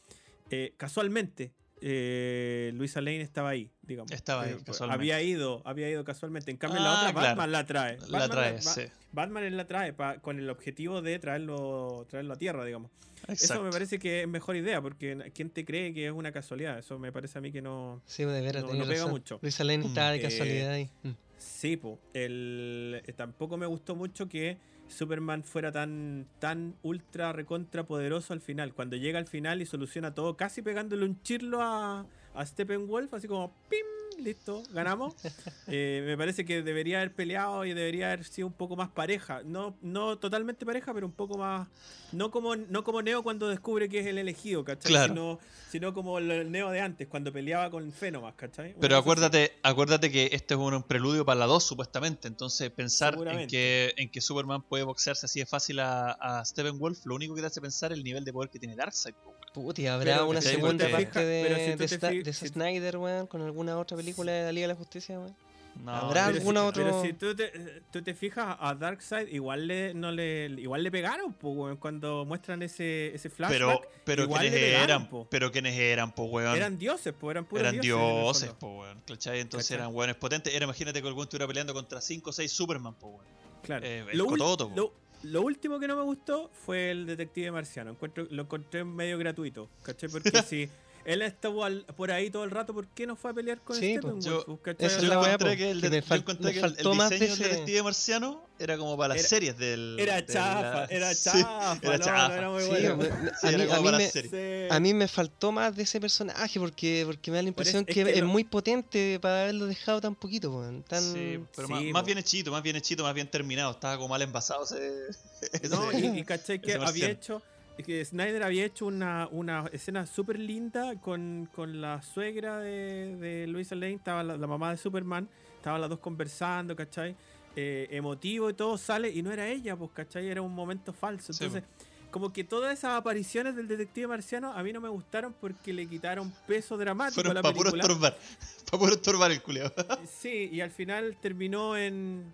eh, casualmente eh, Luisa Lane estaba ahí, digamos. Estaba ahí, Eh, casualmente. Había ido, había ido casualmente. En cambio, Ah, la otra claro. Batman la trae. La Batman trae, Ba- sí. Batman la trae pa- con el objetivo de traerlo, traerlo a tierra, digamos. Eso me parece que es mejor idea, porque ¿quién te cree que es una casualidad? Eso me parece a mí que no. Sí, de veras, No- no pega razón. mucho. Luisa Lane Mm. estaba de Eh, casualidad ahí. Mm. Sí, po. El, eh, tampoco me gustó mucho que Superman fuera tan, tan ultra recontra poderoso al final. Cuando llega al final y soluciona todo, casi pegándole un chirlo a, a Steppenwolf, así como ¡pim! Listo, ganamos. Eh, me parece que debería haber peleado y debería haber sido un poco más pareja. No, no totalmente pareja, pero un poco más. No como, no como Neo cuando descubre que es el elegido, ¿cachai? Claro. Sino, sino como el Neo de antes, cuando peleaba con Fenomas, ¿cachai? Una Pero así. acuérdate, acuérdate que este es un preludio para la 2, supuestamente. Entonces, pensar en que, en que Superman puede boxearse así de fácil a, a Steppenwolf, lo único que te hace pensar es el nivel de poder que tiene Darkseid. Puti, ¿habrá Pero una te segunda parte de, si si- Snyder, weón, con alguna otra película de la Liga de la Justicia, weón? No, ¿Habrá Pero alguna si, otro- pero si tú te, tú te fijas a Darkseid, igual le, no le, igual le pegaron po, weón, cuando muestran ese, ese flashback. Pero, pero igual ¿quiénes le pegaron, eran? po. Pero ¿quiénes eran, po, weón? Eran dioses, po, eran puros Eran dioses. po, weón. ¿Cachai? Entonces ¿Cachai? eran weones potentes. Era, imagínate que algún estuviera peleando contra 5 o 6 Superman, po, weón. Claro. Eh, el lo, cototo, po. lo, lo último que no me gustó fue el detective marciano. Encuentro, lo encontré medio gratuito. ¿Cachai? Porque si él estuvo al- por ahí todo el rato, ¿por qué no fue a pelear con Sí, Steppenwolf? yo- ¿Cachai? esa O es Yo sea, la weá, encontré po, que el, que de- me fal- yo encontré me que el- de diseño del ese- detective marciano era como para las Era- series del. Era de la- chafa, era Sí, chafa. era no, chafa. no era muy Sí, bueno. Sí, a era mí, a me, las series. Sí. a mí me faltó más de ese personaje porque, porque me da la impresión es que, que es lo- muy potente para haberlo dejado tan poquito. Tan... Sí, pero Sí, más, bien hechito, más bien hechito, más bien terminado. Estaba como mal envasado ese. No, ese- y, y cachai que había hecho. Que Snyder había hecho una, una escena súper linda con, con la suegra de, de Luisa Lane, estaba la, la mamá de Superman, estaban las dos conversando, ¿cachai? Eh, emotivo y todo sale y no era ella, pues, ¿cachai? Era un momento falso. Sí, Entonces, como que todas esas apariciones del detective marciano a mí no me gustaron porque le quitaron peso dramático a la para puro película. estorbar. Para puro estorbar el culiao. Sí, y al final terminó en.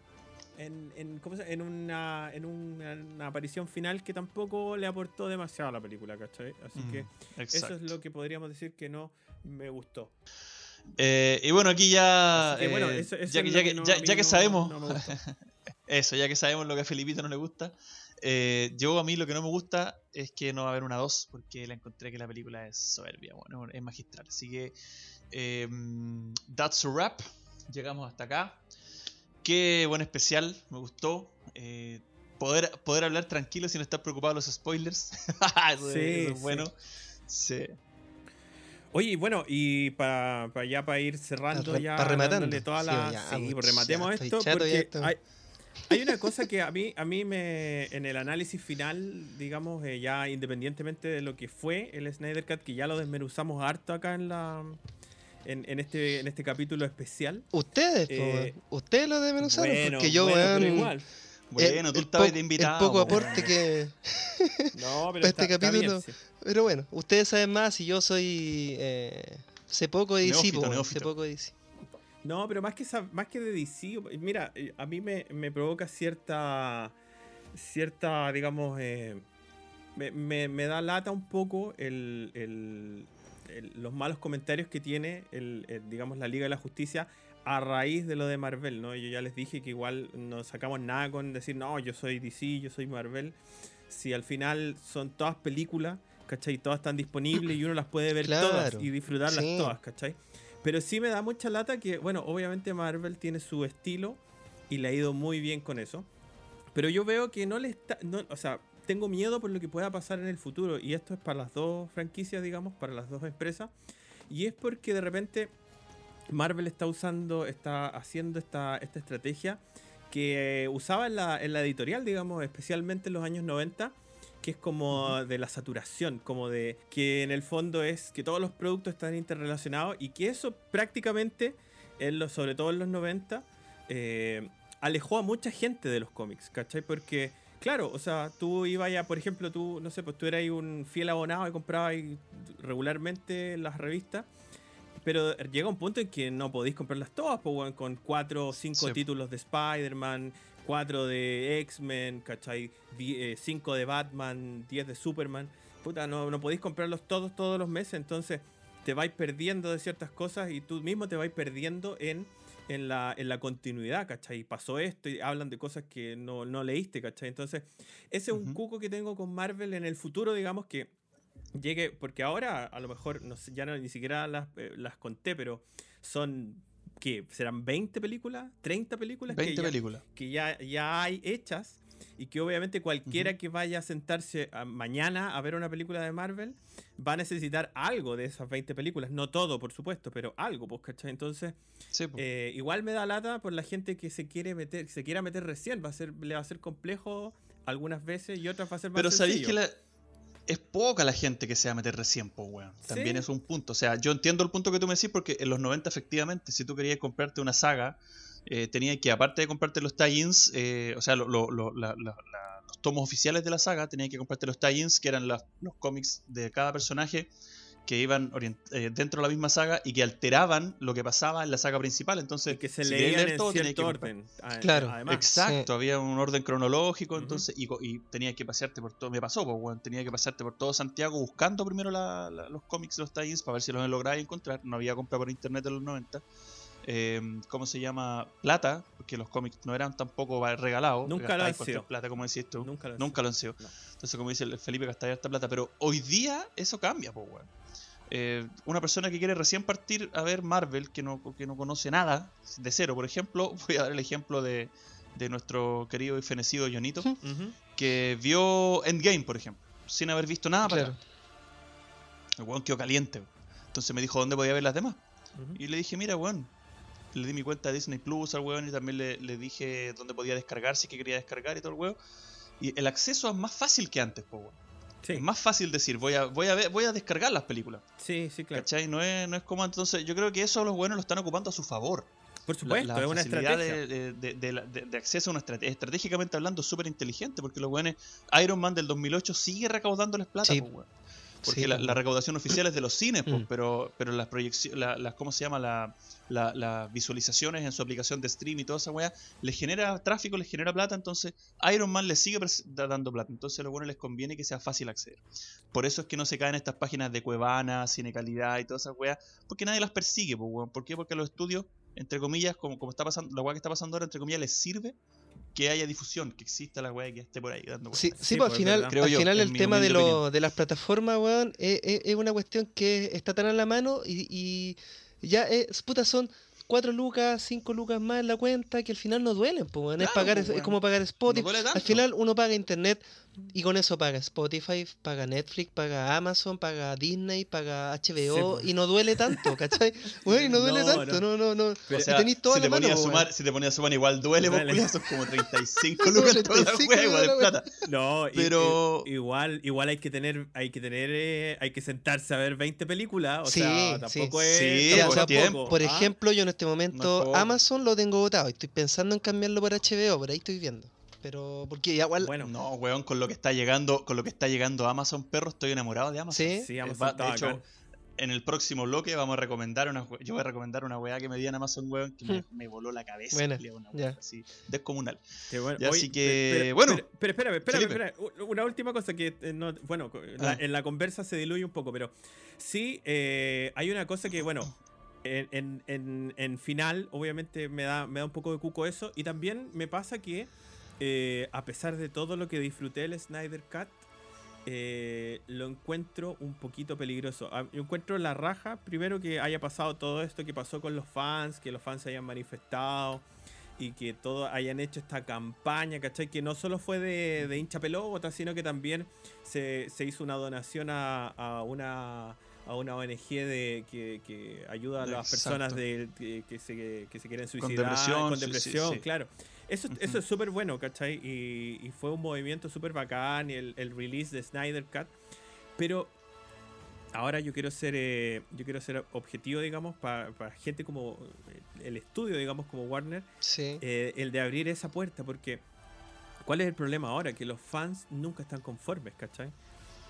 En, en, ¿cómo se en, una, en una, una aparición final que tampoco le aportó demasiado a la película, ¿cachai? Así Mm, que eso es lo que podríamos decir que no me gustó. Eh, y bueno, aquí ya. Así que, bueno, eh, eso- eso ya, que- ya que no- ya- a mí ya que no- sabemos. no. Eso, ya que sabemos lo que a Felipito no le gusta. eh, yo a mí lo que no me gusta es que no va a haber una 2 porque la encontré que la película es soberbia, bueno, es magistral. Así que eh, that's a wrap. Llegamos hasta acá. Qué buen especial, me gustó. Eh, poder, poder hablar tranquilo sin estar preocupado de los spoilers. eso, Sí, eso es sí. bueno. Sí. Oye, y bueno, y para ya para ir cerrando, ya pa' rematando. toda Sí, la. ya, Sí, pues, pues, rematemos ya esto. porque esto. hay, hay una cosa que a mí, a mí me. En el análisis final, digamos, eh, ya independientemente de lo que fue el Snyder Cut, que ya lo desmenuzamos harto acá en la. En, en este, en este capítulo especial. Ustedes, Eh, ustedes lo desmenuzaron Bueno, porque yo, bueno, igual. Bueno, el- tú el estabas de invitado. El poco po, aporte que, No, pero Para está, este está bien, capítulo- sí. Pero bueno, ustedes saben más y yo soy. Eh, sé poco de DC, sé poco de DC. No, pero más que, más que de DC, mira, eh, a mí me, me provoca cierta, cierta, digamos, eh, me, me- me da lata un poco el, el- el- los malos comentarios que tiene, el, el, digamos, la Liga de la Justicia a raíz de lo de Marvel, ¿no? Yo ya les dije que igual no sacamos nada con decir, no, yo soy DC, yo soy Marvel. Si al final son todas películas, ¿cachai? Todas están disponibles y uno las puede ver Claro, todas y disfrutarlas sí. todas, ¿cachai? Pero sí me da mucha lata que, bueno, obviamente Marvel tiene su estilo y le ha ido muy bien con eso. Pero yo veo que no le está. no- o sea, tengo miedo por lo que pueda pasar en el futuro. Y esto es para las dos franquicias, digamos, para las dos empresas. Y es porque de repente Marvel está usando, está haciendo esta, esta estrategia que eh, usaba en la, en la editorial, digamos, especialmente en los años 90, que es como de la saturación, como de que en el fondo es que todos los productos están interrelacionados y que eso prácticamente, en los, sobre todo en los 90, eh, alejó a mucha gente de los cómics, ¿cachai? Porque, claro, o sea, tú ibas ya, por ejemplo, tú, no sé, pues tú eras un fiel abonado y comprabas regularmente las revistas. Pero llega un punto en que no podéis comprarlas todas, pues, con cuatro o cinco Sí. títulos de Spider-Man, cuatro de X-Men, ¿cachai? Die- eh, cinco de Batman, 10 de Superman. Puta, no, no podéis comprarlos todos todos los meses, entonces te vais perdiendo de ciertas cosas y tú mismo te vais perdiendo en, en, la, en la continuidad, ¿cachai? Pasó esto y hablan de cosas que no, no leíste, ¿cachai? Entonces, ese es un cuco que tengo con Marvel en el futuro, digamos que llegue, porque ahora a lo mejor no sé, ya no, ni siquiera las, eh, las conté, pero son, ¿qué? ¿Serán 20 películas? ¿30 películas? que 20 ya- películas. que ya, ya hay hechas y que obviamente cualquiera que vaya a sentarse a- mañana a ver una película de Marvel va a necesitar algo de esas 20 películas. No todo, por supuesto, pero algo, pues, ¿cachai? Entonces, Sí, po. eh, igual me da lata por la gente que se quiere meter, se quiera meter recién. Va a ser, le va a ser complejo algunas veces y otras va a ser más Pero sabéis que la- es poca la gente que se va a meter recién, pues, weón. También Sí. es un punto. O sea, yo entiendo el punto que tú me decís porque en los 90, efectivamente, si tú querías comprarte una saga, eh, tenías que, aparte de comprarte los tie-ins, eh, o sea, lo- lo- lo- la- la- la- los tomos oficiales de la saga, tenías que comprarte los tie-ins, que eran las- los cómics de cada personaje que iban orient- eh, dentro de la misma saga y que alteraban lo que pasaba en la saga principal. Entonces, Y que se si leían leer en todo, que cierto orden. a- Claro. Además. Exacto, había un orden cronológico, entonces, y, y tenías que pasearte por todo, me pasó, pues, tenía que pasearte por todo Santiago buscando primero la- la- los cómics, los tie-ins, para ver si los lograba encontrar, no había compra por internet en los 90. Eh, ¿Cómo se llama? Plata, porque los cómics no eran tampoco regalados. Nunca lo han sido. plata, como decís tú. Nunca lo han Nunca lo han sido. No. Entonces, como dice el Felipe, gastar esta plata. Pero hoy día eso cambia, pues, weón. Eh, una persona que quiere recién partir a ver Marvel, que no, que no conoce nada, de cero, por ejemplo, voy a dar el ejemplo de, de nuestro querido y fenecido Jonito, que vio Endgame, por ejemplo, sin haber visto nada para Claro. El weón quedó caliente. Entonces me dijo dónde podía ver las demás. Y le dije, mira, weón. Le di mi cuenta de Disney Plus al weón y también le, le dije dónde podía descargar, si que quería descargar y todo el weón. Y el acceso es más fácil que antes, po, weón. Sí, Es más fácil decir, voy a, voy a ver, voy a descargar las películas. sí, sí, claro. ¿Cachai? No es, no es como entonces yo creo que eso los buenos lo están ocupando a su favor. Por La- supuesto, la es una estrategia. De, de- de- de- de- de acceso a una estrategia, estratégicamente hablando, súper inteligente, porque los buenos, Iron Man del 2008 sigue recaudándoles plata, Sí. po, weón. Porque Sí, la, la weón. recaudación oficial es de los cines, po, Mm. pero, pero las proyecciones, la, las, ¿cómo se llama? La, la- las visualizaciones en su aplicación de stream y toda esa weá, les genera tráfico, les genera plata, entonces Iron Man les sigue dando plata, entonces a los buenos les conviene que sea fácil acceder. Por eso es que no se caen estas páginas de Cuevana, Cine Calidad y todas esas weas, porque nadie las persigue, po, weón. ¿Por qué? Porque los estudios, entre comillas, como, como está pasando, la weá que está pasando ahora, entre comillas, les sirve que haya difusión, que exista la weá y que esté por ahí dando Sí, vueltas. sí, Sí, pues pues, al es final. Creo al yo, final el tema de, lo- de las plataformas, weón, es, es- es una cuestión que está tan a la mano y, y ya es, puta, son 4 lucas, 5 lucas más en la cuenta que al final no duelen, pues, weón. es, Claro, pagar, pues, es, es weón. como pagar Spotify. duele al final uno paga internet y con eso paga Spotify, paga Netflix, paga Amazon, paga Disney, paga HBO pues. y no duele tanto, ¿cachai? Weón, y no duele No, tanto, no, no, no. Pero- O Y sea, tenéis toda si te la mano, ponías a sumar, si te ponías a sumar igual duele, culiao, son como 35 Como lucas toda la 35 wea, igual de plata. No, y- Pero- y- igual, igual hay que tener, hay que tener, eh, hay que sentarse a ver 20 películas. O Sí, sea, sí. tampoco es. Sí, tampoco o sea, es Por ¿ah? ejemplo, yo en este momento. Amazon lo tengo votado. Estoy pensando en cambiarlo por HBO, por ahí estoy viendo. Pero, porque igual. Bueno, No, weón, con lo que está llegando, con lo que está llegando Amazon, perro, estoy enamorado de Amazon. Sí. sí, Amazon va- de hecho, en el próximo bloque vamos a recomendar una yo voy a recomendar una weá que me di en Amazon weón que me, me voló la cabeza Buena, culiao, una weá ya. así descomunal bueno. Ya, así que, pero- bueno, Pero, pero espérame, espérame, espérame. Una última cosa que, eh, no, bueno, la- Ah. en la conversa se diluye un poco, pero sí, eh, hay una cosa que, bueno, en, en- en- en final, obviamente me da, me da un poco de cuco eso, y también me pasa que, eh, a pesar de todo lo que disfruté el Snyder Cut, eh, lo encuentro un poquito peligroso. Ah, Yo encuentro la raja, primero que haya pasado todo esto que pasó con los fans, que los fans se hayan manifestado y que todos hayan hecho esta campaña, ¿cachai? Que no solo fue de, de hincha pelota, sino que también se, se hizo una donación a, a una a una ONG de, que, que ayuda a las Exacto. personas de, que, que se, que se quieren suicidar depresión, con sí, depresión, sí. claro. Eso, eso es súper bueno, ¿cachai? Y, y fue un movimiento súper bacán, el, el release de Snyder Cut. Pero ahora yo quiero ser eh, yo quiero ser objetivo, digamos, para gente como eh, el estudio, digamos, como Warner, Sí. eh, el de abrir esa puerta, porque ¿cuál es el problema ahora? Que los fans nunca están conformes, ¿cachai?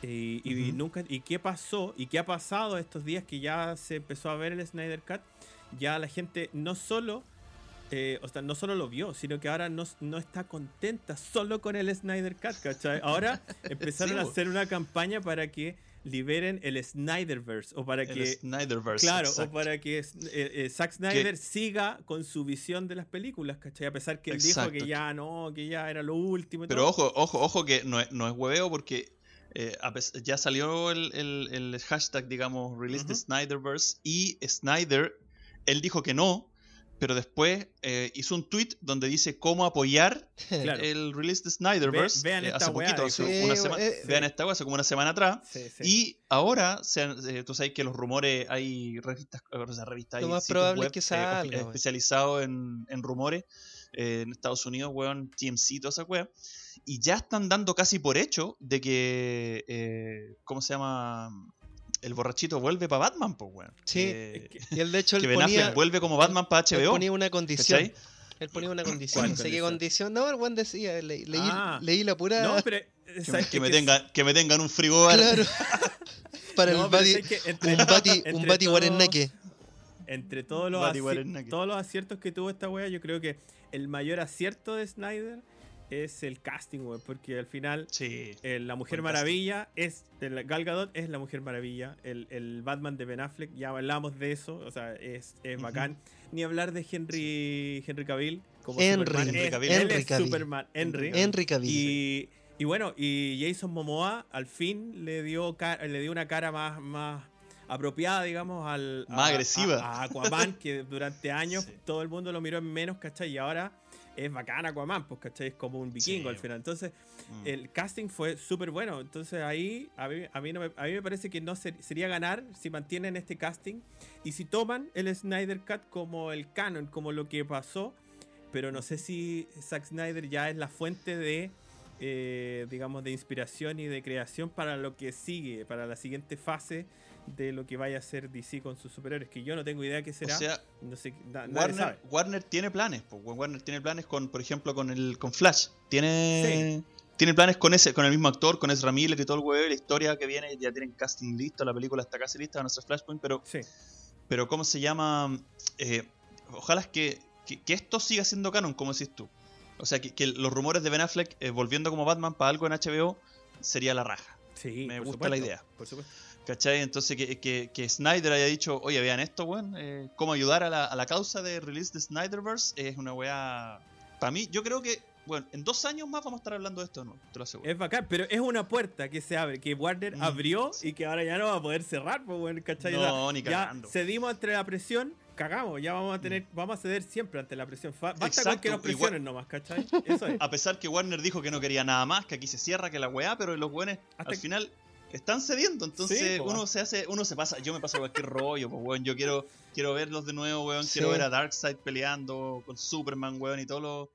Y, y nunca, ¿Y qué pasó? ¿Y qué ha pasado estos días que ya se empezó a ver el Snyder Cut? Ya la gente no solo, eh, o sea, no solo lo vio, sino que ahora no, no está contenta solo con el Snyder Cut, ¿cachai? Ahora empezaron Sí, a bo. hacer una campaña para que liberen el Snyderverse o para el que Snyderverse Claro, exacto. o para que eh, eh, Zack Snyder siga con su visión de las películas, ¿cachai? A pesar que él dijo que ya no, que ya era lo último. y Pero todo. ojo, ojo, ojo que no es, no es hueveo porque eh, ya salió el, el- el hashtag, digamos, release the Ujú. Snyderverse y Snyder, él dijo que no, pero después eh, hizo un tweet donde dice cómo apoyar Claro. el release de Snyderverse Ve- vean eh, esta hace poquito, dijo. hace Sí, una semana, eh, vean esta weá, hace como una semana atrás. Sí. Y ahora, se han- eh, tú sabes que los rumores, hay revistas, o sea, revistas Lo hay más probable es web, que salga, especializados en, en rumores en Estados Unidos, weón, TMC, toda esa weá. Y ya están dando casi por hecho de que, eh, ¿cómo se llama? El borrachito vuelve para Batman, pues, weón. Sí, Que, Y él, de hecho, que él ponía, vuelve como Batman para él HBO. ponía una condición. ¿cachai? Él ponía una condición. ¿Cuál No sé qué condición? No, el buen decía. le- leí, Ah. leí la pura. No, pero. Que, me Que- tengan, que me tengan un frigobar. Claro. Para no, el Bati. Un Bati, un entre Bati Guarenaque. Entre todos los, todos los aciertos que tuvo esta wea, yo creo que el mayor acierto de Snyder es el casting, wea, porque al final Sí. eh, la Mujer Maravilla es. el Gal Gadot es la Mujer Maravilla. El, el Batman de Ben Affleck, ya hablamos de eso, o sea, es, es bacán. Ni hablar de Henry, Henry Cavill. Como Henry. Superman. Henry Es- Cavill. él Henry es Cavill. Superman. Henry. Henry Cavill. Y, y bueno, y Jason Momoa al fin le dio, le dio una cara más, más apropiada, digamos, al, Más a- agresiva. A, a Aquaman, que durante años Sí. todo el mundo lo miró en menos, ¿cachai? Y ahora es bacán Aquaman, pues, ¿cachai? Es como un vikingo Sí. al final. Entonces, Mm. el casting fue súper bueno. Entonces ahí a mí, a mí, no me, a mí me parece que no ser- sería ganar si mantienen este casting y si toman el Snyder Cut como el canon, como lo que pasó. Pero no sé si Zack Snyder ya es la fuente de, eh, digamos, de inspiración y de creación para lo que sigue, para la siguiente fase de lo que vaya a hacer DC con sus superhéroes. Que yo no tengo idea qué será. O sea, no sé, na- nadie Warner, sabe. Warner tiene planes, pues, Warner tiene planes con, por ejemplo, con el con Flash. Tiene, tiene planes con ese, con el mismo actor, con Ezra Miller y todo el huevo, la historia que viene, ya tienen casting listo, la película está casi lista, van a ser Flashpoint, pero, Sí. pero ¿cómo se llama? Eh, ojalá es que, que, que esto siga siendo canon, como decís tú. O sea, que, que los rumores de Ben Affleck eh, volviendo como Batman para algo en HBO sería la raja. Sí, Me gusta la supuesto, idea. Por supuesto. ¿Cachai? Entonces que, que, que Snyder haya dicho, oye, vean esto, weón, eh, cómo ayudar a la, a la causa de release de Snyderverse es una weá... Para mí, yo creo que, bueno, en dos años más vamos a estar hablando de esto, ¿no? Te lo aseguro. Es bacán, pero es una puerta que se abre, que Warner Mm. abrió y que ahora ya no va a poder cerrar, pues bueno, ¿cachai? No, ni ya cagando. cedimos ante la presión, cagamos, ya vamos a tener, vamos a ceder siempre ante la presión. Basta con Exacto, que nos igual- presionen nomás, ¿cachai? Eso es. A pesar que Warner dijo que no quería nada más, que aquí se cierra, que la weá, pero los weones Hasta al final están cediendo. Entonces Sí, uno se hace, uno se pasa, yo me paso cualquier rollo, pues weón, yo quiero, quiero verlos de nuevo, weón, Sí. quiero ver a Darkseid peleando con Superman, weón, y todo lo,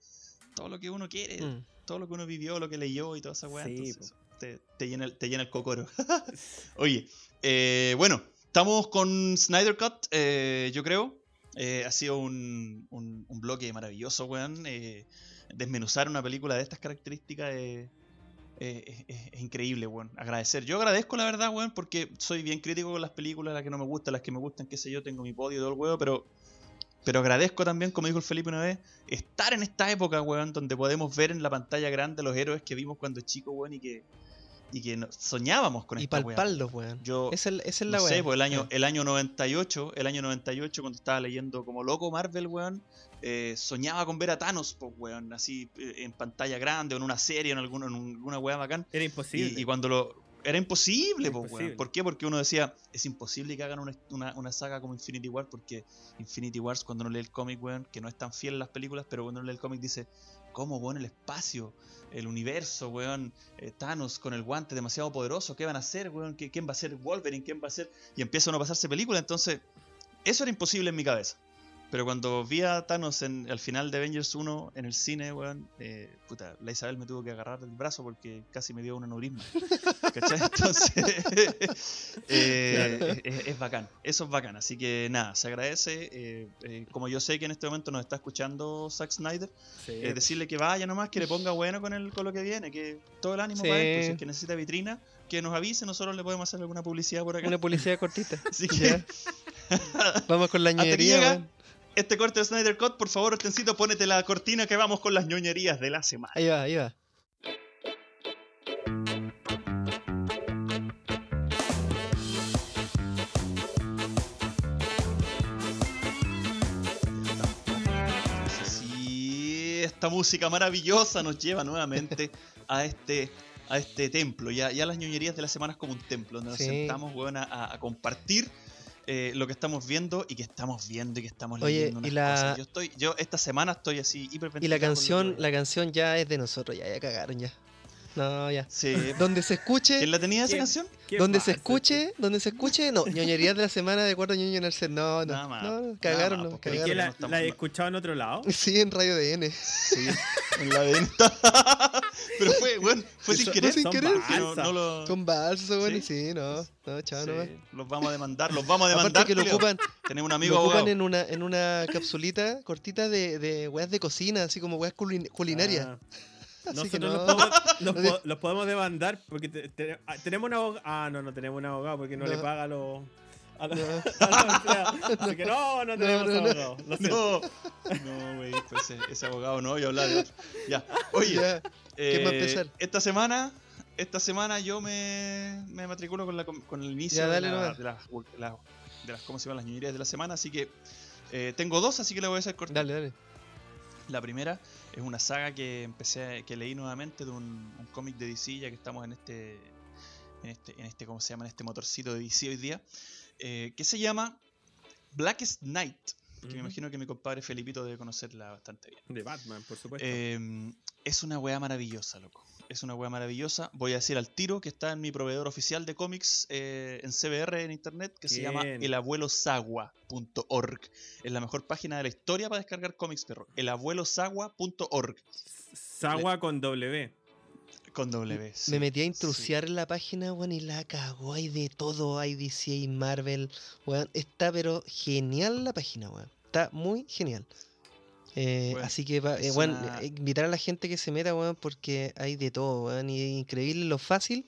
todo lo que uno quiere. Mm. todo lo que uno vivió, lo que leyó y toda esa weá. Sí, entonces, te, te llena el, te llena el cocoro. Oye, eh, bueno, estamos con Snyder Cut, eh, yo creo. Eh, ha sido un, bloque maravilloso, weón. Eh, desmenuzar una película de estas características es, increíble, weón. Agradecer. Yo agradezco la verdad, weón, porque soy bien crítico con las películas, las que no me gustan, las que me gustan, qué sé yo, tengo mi podio y todo el huevo, pero, pero agradezco también, como dijo el Felipe una vez, estar en esta época, weón, donde podemos ver en la pantalla grande los héroes que vimos cuando chicos, weón, y que, y que no- soñábamos con Y esta weá. palparlos, weón. Yo, Esa es, esa es la no weá. sé, pues el año, el año 98, el año 98, cuando estaba leyendo como loco Marvel, weón, eh, soñaba con ver a Thanos, pues, weón, así eh, en pantalla grande o en una serie, en alguna, en alguna weá bacán. Era imposible. Y, y cuando lo. Era imposible, Era po, imposible. weón. ¿Por qué? Porque uno decía, es imposible que hagan una, una- una saga como Infinity War, porque Infinity Wars, cuando uno lee el cómic, weón, que no es tan fiel a las películas, pero cuando uno lee el cómic dice, ¿cómo, weón, el espacio, el universo, weón, eh, Thanos con el guante demasiado poderoso, ¿qué van a hacer, weón? ¿Qué- ¿Quién va a ser Wolverine? ¿Quién va a ser? Y empieza uno a pasarse película, entonces, eso era imposible en mi cabeza. Pero cuando vi a Thanos en, al final de Avengers 1 en el cine, weón, eh, puta, la Isabel me tuvo que agarrar del brazo porque casi me dio un aneurisma. ¿Cachai? Entonces, eh, es, es bacán. Eso es bacán. Así que nada, se agradece. eh, eh, como yo sé que en este momento nos está escuchando Zack Snyder, Sí. eh, decirle que vaya nomás, que le ponga bueno con, el, con lo que viene, que todo el ánimo Sí. para pues, si es que necesita vitrina, que nos avise, nosotros le podemos hacer alguna publicidad por acá. Una publicidad cortita. Así que. Vamos con la Hasta este corte de Snyder Cut, por favor, Ostencito, ponete la cortina que vamos con las ñoñerías de la semana. Ahí va, ahí va. Esta música maravillosa nos lleva nuevamente a este, a este templo. Ya, ya las ñoñerías de la semana es como un templo, donde nos sentamos weón, a, a compartir eh, lo que estamos viendo y que estamos viendo y que estamos Oye, leyendo. y unas la- cosas. Yo, estoy, yo esta semana estoy así Y hiperventilado la canción, la canción ya es de nosotros, ya, ya cagaron ya. No, ya. Sí. Donde se escuche, ¿Quién la tenía esa canción? ¿Qué donde se escuche, donde se escuche, no, ñoñerías de la semana de acuerdo ñoño en el set. No, no, Nada más, no, cagaron, más, no, porque ¿Y Claro, que cagaron. la, no estamos- la he escuchado en otro lado? Sí, en Radio DN. Sí, en la de Pero fue, bueno, fue sin Fue querer. sin son querer, que no, balsas. no lo... Son balsos, bueno, Sí. sí, no, no, chao Sí, los vamos a demandar, los vamos a Aparte demandar. que lo ocupan, Tenemos un amigo lo ocupan en una, en una capsulita cortita de, de weas de cocina, así como weas culin- culinarias. Ah. Nosotros no. los, podemos, los po- podemos demandar porque te- te- ah, tenemos un abogado. Ah, no, no tenemos un abogado porque no, No. le paga a los. A los, No. a los empleados. Así que no, no tenemos no, no. abogado. No, no, güey, pues ese, ese abogado no, voy a hablar de otro. Ya, oye, Ya, ¿quién va a eh, empezar? esta semana, esta semana yo me, me matriculo con, la, con el inicio Ya, de, dale la- de, las, de las- de las- ¿cómo se llaman? Las ñoñerías de la semana, así que eh, tengo dos, así que le voy a hacer cortito. Dale, dale. La primera es una saga que empecé, que leí nuevamente de un, un cómic de DC, ya que estamos en este, en este, en este, ¿cómo se llama? En este motorcito de DC hoy día, eh, que se llama Blackest Night, que me imagino que mi compadre Felipito debe conocerla bastante bien. De Batman, por supuesto. Eh, es una weá maravillosa, loco. Es una weá maravillosa. Voy a decir al tiro que está en mi proveedor oficial de cómics eh, en CBR en internet, que se llama elabuelosagua.org. Es la mejor página de la historia para descargar cómics de terror. Elabuelosagua.org. Sagua con W. Con W. sí, Me metí a sí. intrusiar en la página, weón, y la cagó. Hay de todo, hay DC, Marvel, weón. Está pero genial la página, weón. Está muy genial. Eh, así que, eh, una- eh, invitar a la gente que se meta, weón, porque hay de todo, weón. Y es increíble lo fácil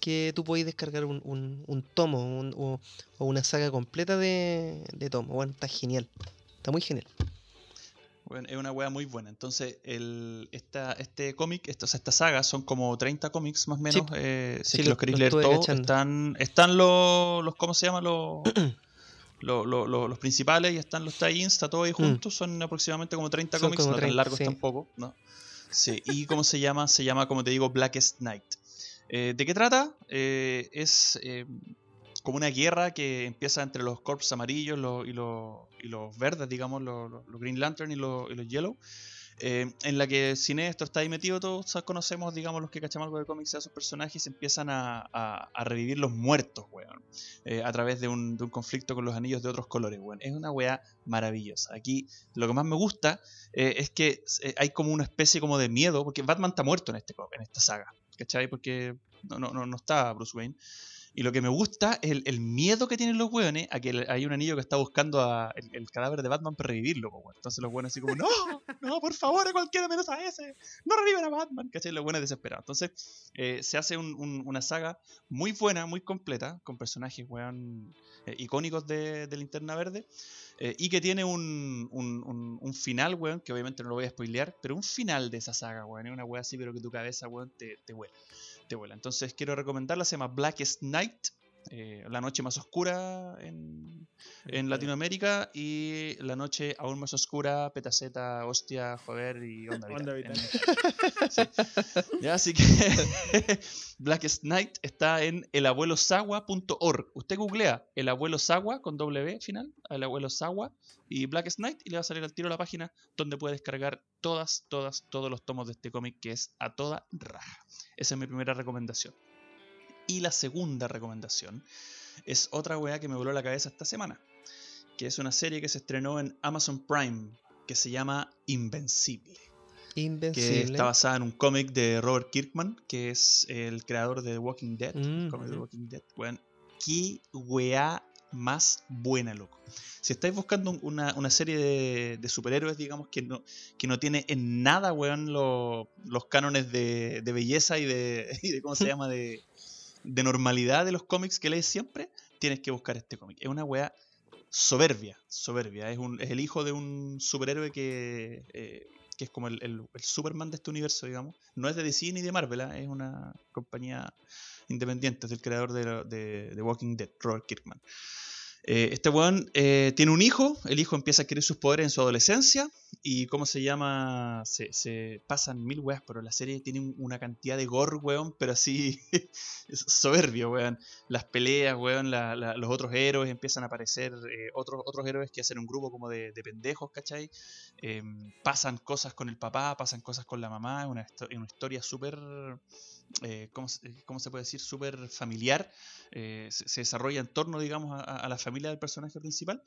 que tú podés descargar un, un- un tomo un- o, o una saga completa de, de tomo, weón. Está genial. Está muy genial. Bueno, es una wea muy buena. Entonces, el, esta, este cómic, esta, o sea, esta saga, son como 30 cómics más o menos. eh, si Sí, es que lo- los queréis leer todos, están, están los, los, ¿cómo se llama? Los, los, los- los- los principales y están los tie-ins, está todo ahí juntos. Son aproximadamente como 30 Mm. Son cómics, como no 30, tan largos sí. tampoco. ¿no? Sí, y ¿cómo se llama? Se llama, como te digo, Blackest Night. Eh, ¿De qué trata? Eh, es eh, como una guerra que empieza entre los corps amarillos los- y, los, y los verdes, digamos, los Green Lantern y los, y los Yellow. Eh, en la que Sinestro está ahí metido, todos conocemos, digamos, los que cachamos algo de cómics a esos personajes y empiezan a, a- revivir los muertos, weón, eh, a través de un, de un conflicto con los anillos de otros colores, weón. Es una weá maravillosa. Aquí lo que más me gusta eh, es que hay como una especie como de miedo, porque Batman está muerto en, este, en esta saga, ¿cachai? Porque no, no, no, no está Bruce Wayne. Y lo que me gusta es el, el miedo que tienen los weones a que hay un anillo que está buscando a el, cadáver de Batman para revivirlo, po. Entonces los weones así como, no, no, por favor, a cualquiera menos a ese, no reviven a Batman, ¿cachai? Los weones desesperados. Entonces eh, se hace un- un- una saga muy buena, muy completa, con personajes, weón, eh, icónicos de, de Linterna Verde. eh, y que tiene un, un, final, weón, que obviamente no lo voy a spoilear, pero un final de esa saga, weón. Es una weá así, pero que tu cabeza, weón, te, te vuela. Te vuela. Entonces quiero recomendarla, se llama Blackest Night, eh, la noche más oscura en, en Latinoamérica y la noche aún más oscura, petaceta, hostia, joder y onda vital. Onda vital. En- sí. Ya, así que Blackest Night está en elabuelosagua.org. Usted googlea el abuelo Sagua con W final, el abuelo Sagua y Blackest Night y le va a salir al tiro la página donde puede descargar todas, todas, todos los tomos de este cómic que es a toda raja. Esa es mi primera recomendación. Y la segunda recomendación es otra weá que me voló la cabeza esta semana, que es una serie que se estrenó en Amazon Prime que se llama Invencible que Invencible. está basada en un cómic de Robert Kirkman, que es el creador de The Walking Dead. el Mm, cómic de. Walking Dead. Qué weá más buena, loco. Si estáis buscando un- una, una serie de, de superhéroes, digamos, que no, que no tiene en nada, weón, lo- los cánones de, de belleza y de, y de, ¿cómo se llama?, de, de normalidad de los cómics que lees siempre, tienes que buscar este cómic. Es una weá soberbia, soberbia. Es, un, es el hijo de un superhéroe que, eh, que es como el, el- el Superman de este universo, digamos. No es de DC ni de Marvel, ¿ah? es una compañía independiente, es del creador de, de, de Walking Dead, Robert Kirkman. Eh, este weón eh, tiene un hijo, el hijo empieza a adquirir sus poderes en su adolescencia y ¿cómo se llama? Se, se pasan mil weas, pero la serie tiene un- una cantidad de gore, weón, pero así soberbio, weón. Las peleas, weón, la- la- los otros héroes empiezan a aparecer, eh, otros, otros héroes que hacen un grupo como de, de pendejos, ¿cachai? Em, pasan cosas con el papá, pasan cosas con la mamá, es una, histo- una historia súper, eh, ¿cómo, cómo se puede decir? Súper familiar, eh, se, desarrolla en torno, digamos, a la familia del personaje principal,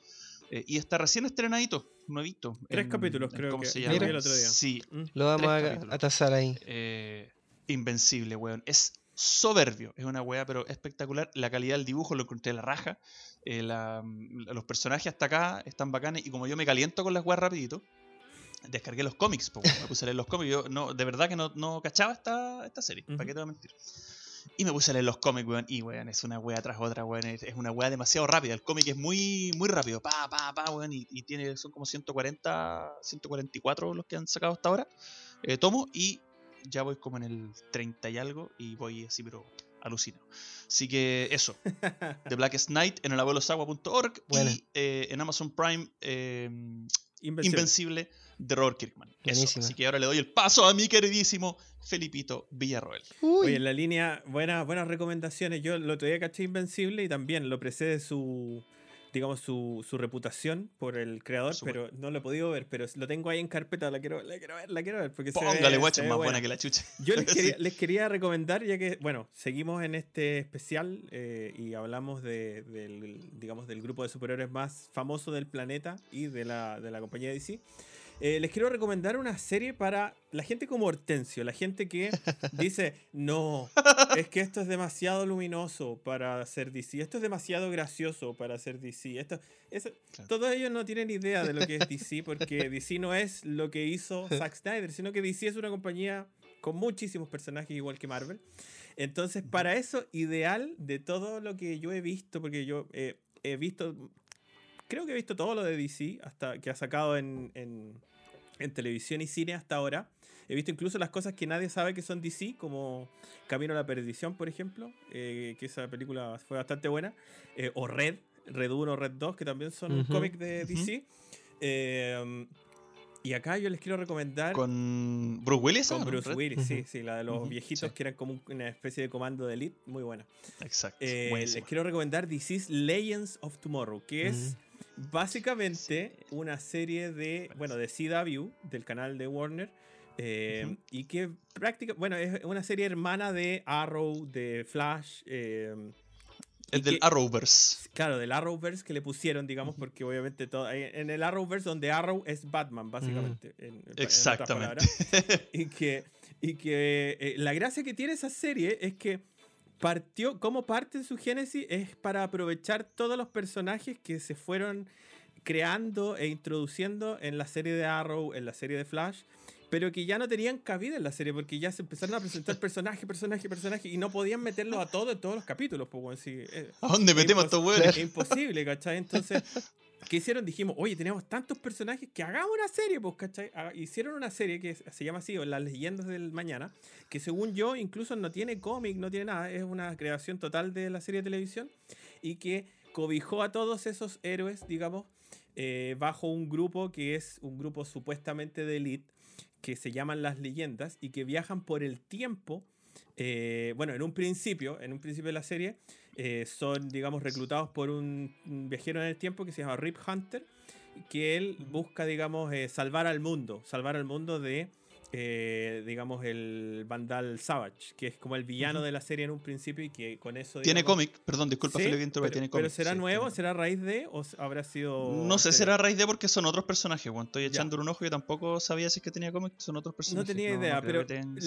eh, y está recién estrenadito, nuevito. Tres capítulos, creo ¿cómo que- se llama? el otro día. Sí, Mm. Lo vamos a, a tasar ahí. eh, invencible, weón. Es soberbio, es una weá, pero espectacular. La calidad del dibujo lo encontré a la raja. Eh, la- los personajes hasta acá están bacanes. Y como yo me caliento con las weas rapidito, descargué los cómics, po, me puse a leer los cómics. Yo no, de verdad que no, no cachaba esta, esta serie, ¿para Ujú. qué te voy a mentir? Y me puse a leer los cómics, weón. Y, weón, es una wea tras otra, weón. Es, una wea demasiado rápida. El cómic es muy, muy rápido. Pa, pa, pa, weón. Y, y tiene, son como 140, 144 los que han sacado hasta ahora. Eh, tomo y ya voy como en el 30 y algo. Y voy así, pero alucinado. Así que eso. The Blackest Night en el abuelosagua.org Buena. y eh, en Amazon Prime eh, Invencible. Invencible de Robert Kirkman. Eso. Así que ahora le doy el paso a mi queridísimo Felipito Villarroel. Uy, Oye, en la línea, buenas, buenas recomendaciones. Yo lo todavía caché Invencible y también lo precede su, digamos, su, su reputación por el creador, Por pero no lo he podido ver, pero lo tengo ahí en carpeta, la quiero, la quiero ver, la quiero ver. Porque Póngale, guacho, más buena. buena que la chucha. Yo les quería, les quería recomendar, ya que, bueno, seguimos en este especial eh, y hablamos de, del, digamos, del grupo de superhéroes más famoso del planeta y de la, de la compañía DC. Eh, les quiero recomendar una serie para la gente como Hortensio, la gente que dice, no, es que esto es demasiado luminoso para hacer DC, esto es demasiado gracioso para hacer DC. Esto, eso-. Todos ellos no tienen idea de lo que es DC, porque DC no es lo que hizo Zack Snyder, sino que DC es una compañía con muchísimos personajes igual que Marvel. Entonces, para eso, ideal de todo lo que yo he visto, porque yo eh, he visto, creo que he visto todo lo de DC hasta que ha sacado en, en- en televisión y cine hasta ahora. He visto incluso las cosas que nadie sabe que son DC, como Camino a la Perdición, por ejemplo, eh, que esa película fue bastante buena. eh, o Red, Red 1, Red 2, que también son un Ujú. cómic de. DC. Eh, y acá yo les quiero recomendar Con Bruce Willis. con ¿no? Bruce Red? Willis, sí, sí, la de los viejitos sí. que eran como un- una especie de comando de elite, muy buena. Exacto. Eh, les quiero recomendar is Legends of Tomorrow, que es básicamente Sí. una serie de, bueno, de CW, del canal de Warner, eh, y que prácticamente, bueno, es una serie hermana de Arrow, de Flash, eh, y del que- Arrowverse. Claro, del Arrowverse que le pusieron, digamos, porque obviamente todo, en el Arrowverse donde Arrow es Batman, básicamente. en Exactamente. y que, y que eh, la gracia que tiene esa serie es que partió, como parte de su génesis es para aprovechar todos los personajes que se fueron creando e introduciendo en la serie de Arrow, en la serie de Flash, pero que ya no tenían cabida en la serie porque ya se empezaron a presentar personaje, personaje, personaje y no podían meterlos a todos en todos los capítulos. Pues, bueno, sí, eh, ¿A dónde metemos estos es imposible, ¿cachai? Entonces, ¿qué hicieron? Dijimos, oye, tenemos tantos personajes que hagamos una serie, pues, ¿cachai? Haga- Hicieron una serie que se llama así, o Las leyendas del mañana, que según yo incluso no tiene cómic, no tiene nada, es una creación total de la serie de televisión y que cobijó a todos esos héroes, digamos, eh, bajo un grupo que es un grupo supuestamente de elite, que se llaman las leyendas y que viajan por el tiempo. eh, bueno, en un principio, en un principio de la serie, eh, son, digamos, reclutados por un, viajero en el tiempo que se llama Rip Hunter, que él busca, digamos, eh, salvar al mundo, salvar al mundo de, eh, digamos, el Vandal Savage, que es como el villano de la serie en un principio y que con eso... Tiene cómic, perdón, disculpa, Sí, Felipe, pero, tiene pero será sí, nuevo, tiene- será raíz de o habrá sido... No sé, será raíz de porque son otros personajes, weón. Estoy echándole un ojo, yo tampoco sabía si es que tenía cómic, son otros personajes. tenía idea, pero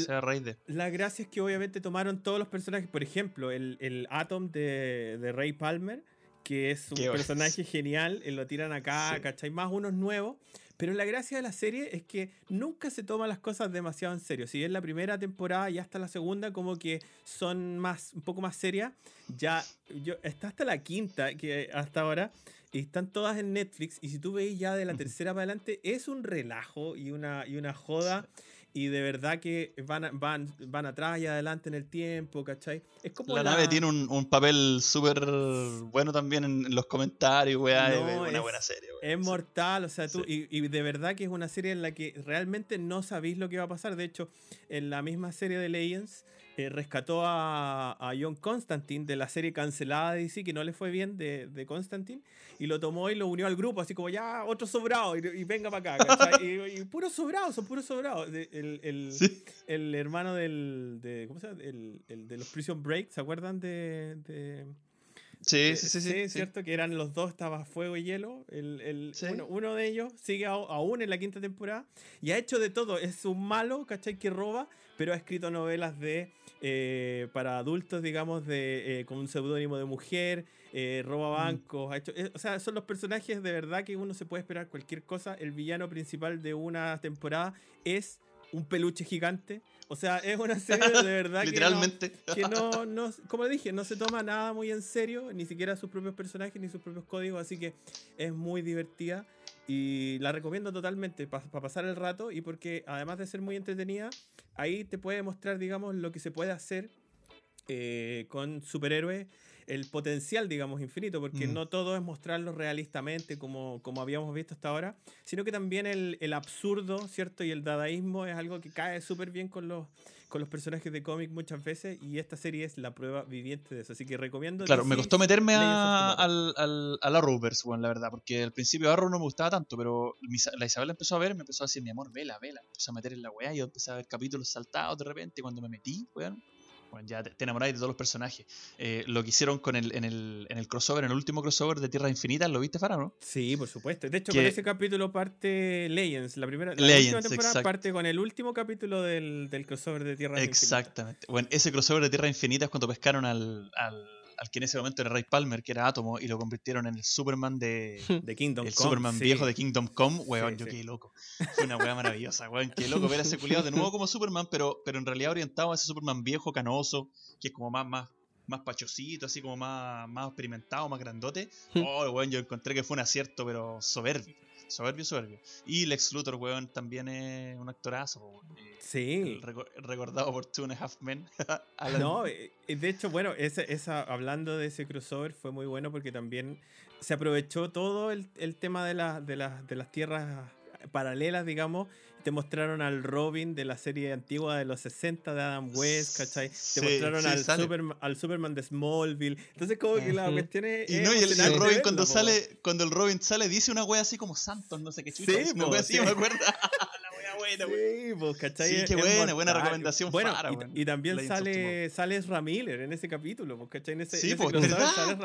a raíz de. La gracia es que obviamente tomaron todos los personajes. Por ejemplo, el, el Atom de, de Ray Palmer, que es un Qué bueno. personaje genial, eh, lo tiran acá, Sí. ¿cachai? Más unos nuevos. Pero la gracia de la serie es que nunca se toman las cosas demasiado en serio. Si es la primera temporada y hasta la segunda, como que son más, un poco más serias. Ya, yo, está hasta la quinta, que hasta ahora, y están todas en Netflix. Y si tú veis ya de la tercera para adelante, es un relajo y una, y una joda. Y de verdad que van, van, van atrás y adelante en el tiempo, ¿cachai? Es como La nave tiene un, un papel súper bueno también en, los comentarios, weá. No, es una buena serie, weón. Es Sí. mortal, o sea, tú, y, y de verdad que es una serie en la que realmente no sabéis lo que va a pasar. De hecho, en la misma serie de Legends eh, rescató a, a John Constantine de la serie cancelada de DC, que no le fue bien de, de Constantine, y lo tomó y lo unió al grupo, así como ya, otro sobrado, y, y venga para acá, y, y puros sobrados, son puros sobrados. El, el, Sí. el hermano del, de, ¿cómo se llama? El, el de los Prison Break, ¿se acuerdan de- de Sí, sí, sí, sí, sí. cierto, que eran los dos, estaba Fuego y Hielo. El, el- Sí. uno, uno de ellos sigue aún en la quinta temporada y ha hecho de todo. Es un malo, ¿cachai? Que roba, pero ha escrito novelas de eh, para adultos, digamos, de eh, con un seudónimo de mujer, eh, roba Mm. bancos. Ha hecho, eh, o sea, son los personajes de verdad que uno se puede esperar cualquier cosa. El villano principal de una temporada es un peluche gigante. O sea, es una serie de verdad que no- Literalmente. que no, no, como dije, no se toma nada muy en serio, ni siquiera sus propios personajes ni sus propios códigos, así que es muy divertida y la recomiendo totalmente para pasar el rato y porque además de ser muy entretenida, ahí te puede mostrar, digamos, lo que se puede hacer eh, con superhéroes, el potencial, digamos, infinito, porque Mm. no todo es mostrarlo realistamente como, como habíamos visto hasta ahora, sino que también el, el absurdo, ¿cierto? Y el dadaísmo es algo que cae súper bien con los, con los personajes de cómic muchas veces y esta serie es la prueba viviente de eso, así que recomiendo... Claro, me costó meterme a, al, al, al Arrowverse, weón, la verdad, porque al principio Arrow no me gustaba tanto, pero mi la Isabel empezó a ver, me empezó a decir, mi amor, vela, vela, me empezó a meter en la weá, y yo empecé a ver capítulos saltados de repente, y cuando me metí, weón, bueno, ya te, te enamoráis de todos los personajes. Eh, lo que hicieron con el, en, el, en el crossover, en el último crossover de Tierra Infinita, ¿lo viste, Fara, no? Sí, por supuesto. De hecho, Que- con ese capítulo parte Legends, la primera la Legends, última temporada exacto. parte con el último capítulo del, del crossover de Tierra Exactamente. Bueno, ese crossover de Tierra Infinita es cuando pescaron al, al, al que en ese momento era Ray Palmer, que era Átomo, y lo convirtieron en el Superman de, de Kingdom el Come, Superman sí. viejo de Kingdom Come, weón, Sí, yo sí. qué loco. Fue una weá maravillosa, weón, qué loco ver a ese culiado de nuevo como Superman, pero, pero en realidad orientado a ese Superman viejo, canoso, que es como más, más, más pachosito, así como más, más experimentado, más grandote. Hmm. Oh, weón, yo encontré que fue un acierto, pero soberbio. Soberbio, soberbio. Y Lex Luthor, weón, también es un actorazo, weón. Eh, Sí. reco- recordado por Two and a Half Men. Alan- No, eh, eh, de hecho, bueno, esa, esa, hablando de ese crossover fue muy bueno porque también se aprovechó todo el, el tema de, la- de, las- de las tierras paralelas, digamos. Te mostraron al Robin de la serie antigua de los 60 de Adam West, ¿cachai? Te Sí, mostraron sí, al. Superman, al Superman de Smallville. Entonces, como que la cuestión es. Y no, y el, Robin cuando sale, cuando el Robin sale, dice una wea así como Santos, no sé qué chucha. Sí, una wea así, sí. me acuerdo. la wea buena, weón. Sí, pues, ¿cachai? Sí, qué es buena, buena recomendación, Bueno, Fara, y, también sale, sale Miller en ese capítulo, ¿cachai? En ese, Sí, en ese ¿verdad?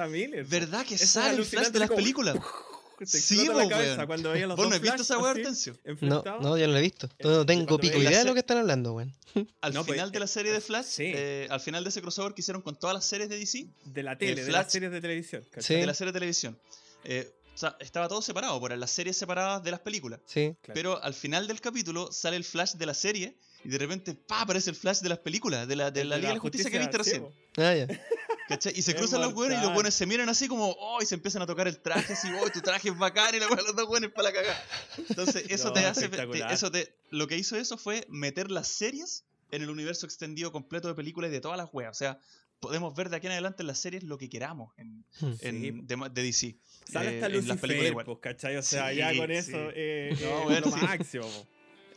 ¿Verdad que sale el flash de las películas? te Sí, explota la cabeza weón. cuando veía los ¿Vos dos no has visto esa weá, Hortensio? No, no, yo no lo he visto. Eh, No tengo pico idea de la lo que están hablando, weón. Al No, pues, final de la serie de Flash, sí. eh, al final de ese crossover que hicieron con todas las series de DC, De la tele, de Flash- las series de televisión. Sí. de la serie de televisión, eh, o sea, estaba todo separado por las series separadas de las películas. Sí. Claro. Pero al final del capítulo sale el flash de la serie y de repente ¡pa! aparece el flash de las películas, de la, de la Liga de la Justicia que viste recién. Ah, ya. ¿Cachai? Y se Es cruzan los buenos y los buenos se miran así como ¡oh! y se empiezan a tocar el traje así ¡oh! tu traje es bacán! y la los dos buenos para la cagada. Entonces, eso No, te hace. te- eso te, lo que hizo eso fue meter las series en el universo extendido completo de películas y de todas las weas. O sea, podemos ver de aquí en adelante en las series lo que queramos en, Hmm. en- Sí. de, de DC. Sale eh, hasta en las películas igual. pues, ¿cachai? O sea, Sí, ya con sí. eso eh, No, eh, bueno, lo sí. máximo.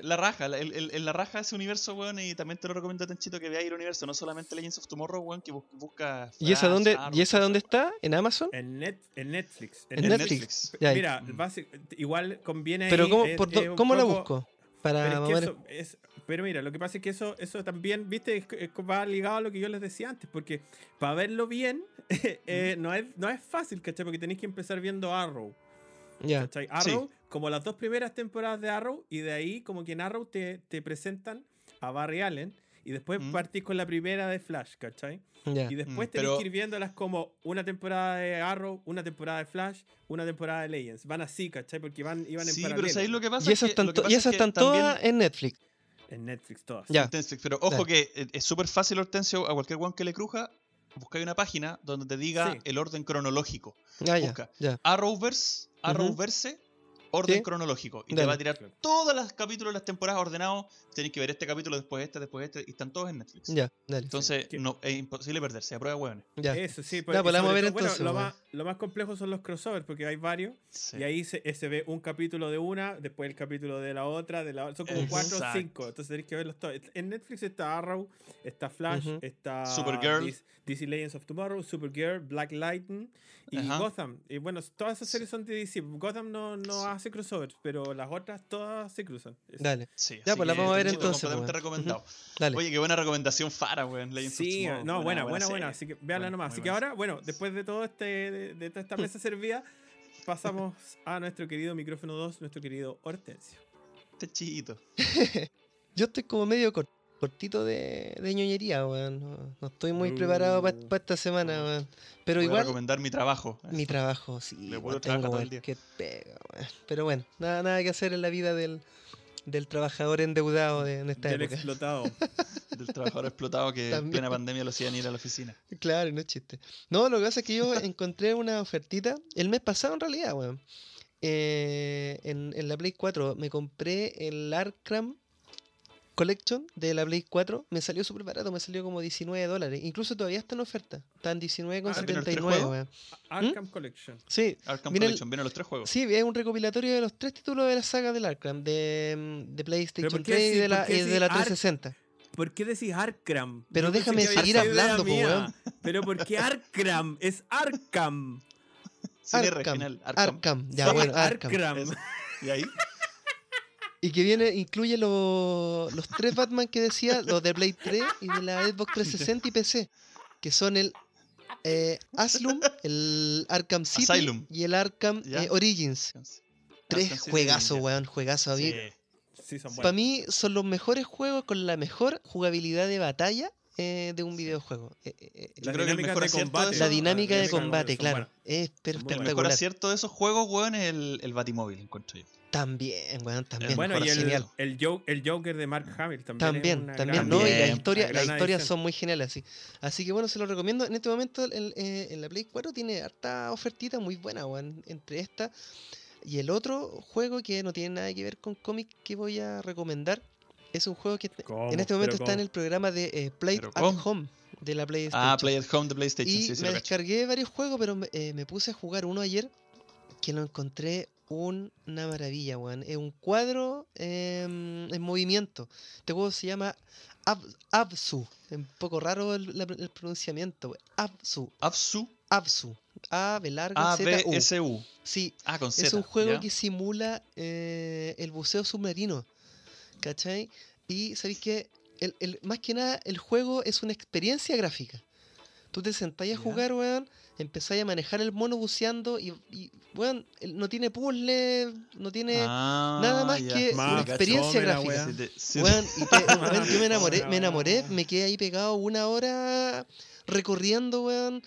La raja, la- el, el- la raja de ese universo, weón, y también te lo recomiendo, Tenchito, que veáis el universo, no solamente Legends of Tomorrow, weón, que bus- busca... ¿Y esa dónde, Arrow, ¿y esa dónde está? ¿En Amazon? En, net, en Netflix. En En Netflix. Netflix. Ya, Mira, basi- igual conviene Pero ahí, ¿cómo, es- por es ¿cómo la poco- busco? Para Pero, es que ver- eso es- pero mira, lo que pasa es que eso, eso también, viste, es- es- va ligado a lo que yo les decía antes, porque para verlo bien eh, no, es, no es fácil, ¿cachai? Porque tenéis que empezar viendo Arrow. Ya. ¿cachai? Arrow, como las dos primeras temporadas de Arrow, y de ahí como que en Arrow te, te presentan a Barry Allen, y después Mm. partís con la primera de Flash, ¿cachai? Y después Mm, tenés pero- que ir viéndolas como una temporada de Arrow, una temporada de Flash, una temporada de Legends. Van así, ¿cachai? Porque van, iban en Sí, paralelo. pero ¿sabéis lo que pasa? Y esas que- están, lo que to- pasa y es esas que están también- todas en Netflix. En Netflix todas. Ya. Netflix, pero ojo que es súper fácil, Hortensio, a cualquier one que le cruja, buscáis una página donde te diga Sí. el orden cronológico. Ah, ya. Busca. Arrowverse, Arrowverse, orden Sí. cronológico. Y te Dale. va a tirar todos los capítulos de las temporadas ordenados. Tenéis que ver este capítulo, después este, después este, y están todos en Netflix. Ya. Dale. Entonces, Que- no, es imposible perderse, a prueba hueones. Ya. Eso sí, Ya, y pues vamos a ver todo- bueno, entonces, lo, weón. más, lo más complejo son los crossovers, porque hay varios, Sí. y ahí se, eh, se ve un capítulo de una, después el capítulo de la otra, de la. Son como cuatro o Exacto. cinco, entonces tenéis que verlos todos. En Netflix está Arrow, está Flash, Ujú. está Supergirl. DC, DC Legends of Tomorrow, Supergirl, Black Lightning y Ajá. Gotham. Y bueno, todas esas series son de DC. Gotham no, no hace crossovers, pero las otras todas se cruzan. Dale. Sí, Ya, pues la que, vamos a ver entonces, Completamente weón. recomendado. Dale. Oye, qué buena recomendación Fara, weón. Legends Sí, no, buena, buena, buena. Así que véanla Buena, nomás. Así que ahora, bueno, después de todo este, de, de toda esta mesa servida, pasamos a nuestro querido micrófono 2, nuestro querido Hortensio. Techito. Yo estoy como medio cor- cortito de, de ñoñería, weón. No, no estoy muy preparado para Uh. esta semana, weón. Pero Voy a igual, recomendar mi trabajo. mi trabajo, sí. Weón, puro tengo trabajar todo el día. cualquier pega, weón. Pero bueno, nada, nada que hacer en la vida del, del trabajador endeudado de, en esta Del época. explotado. Del trabajador explotado que en También. plena pandemia lo hacían ir a la oficina. Claro, no es chiste. No, lo que pasa es que yo encontré una ofertita el mes pasado en realidad, weón. Eh, en, en la Play 4 me compré el Arkham Collection de la Play 4. Me salió súper barato, me salió como 19 dólares. Incluso todavía está en oferta. Está en Ah, ¿vienen los tres 19,79, juegos? weón. Arkham Collection. Sí, Arkham Viene el- Collection, vienen los tres juegos. sí, es un recopilatorio de los tres títulos de la saga del Arkham, de, mm, de PlayStation ¿por qué 3 y de la, y de la Ark- 360. ¿Por qué decís Arkham? Pero Yo déjame seguir hablando, po, weón. Pero ¿por qué Arkham? Es Arkham. Arkham, ya bueno, Arkham. Arkham. Y ahí, Y que viene, incluye lo- los tres Batman que decía, los de Play 3 y de la Xbox 360 y PC, que son el eh, Asylum, el Arkham City Asylum. y el Arkham eh, Origins. Tres juegazos, weón, juegazos. a mí- Sí. Sí, Para mí son los mejores juegos con la mejor jugabilidad de batalla eh, de un videojuego. Eh, que el de combate. la dinámica de combate, claro. Es muy El mejor espectacular. acierto de esos juegos, weón, es el, el Batimóvil, encuentro yo. También, weón, también. Bueno, y el, genial. el, Jo- el Joker de Mark Hamill también. es También, una también, gran- no, y la También. historia, una las historias son muy geniales, así. Así que bueno, se lo recomiendo. En este momento el, eh, en la Play 4 tiene harta ofertita muy buena, weón. Entre esta y el otro juego que no tiene nada que ver con cómics que voy a recomendar. Es un juego que ¿Cómo? en este momento ¿Pero está en el programa de eh, Play ¿Pero at cómo? Home de la PlayStation. Ah, Play at Home de PlayStation, y sí, sí, me descargué varios juegos, pero me, eh, me puse a jugar uno ayer que lo encontré una maravilla, weón. Es un cuadro en movimiento. Este juego se llama Ab- Absu. Es un poco raro el, la- el pronunciamiento, weón. Absu. Absu, Absu. A, B larga, Z, U. Sí, Ah, con Z. es un juego ¿ya? que simula eh, el buceo submarino. ¿Cachai? Y sabéis que el, el- más que nada el juego es una experiencia gráfica. Tú te sentáis a jugar, weón, empezáis a manejar el mono buceando y, y, weón, él no tiene puzzle, no tiene nada más Ah, ya. que una experiencia gráfica. Weón, y te- weón, yo me enamoré, me enamoré, me quedé ahí pegado una hora recorriendo, weón.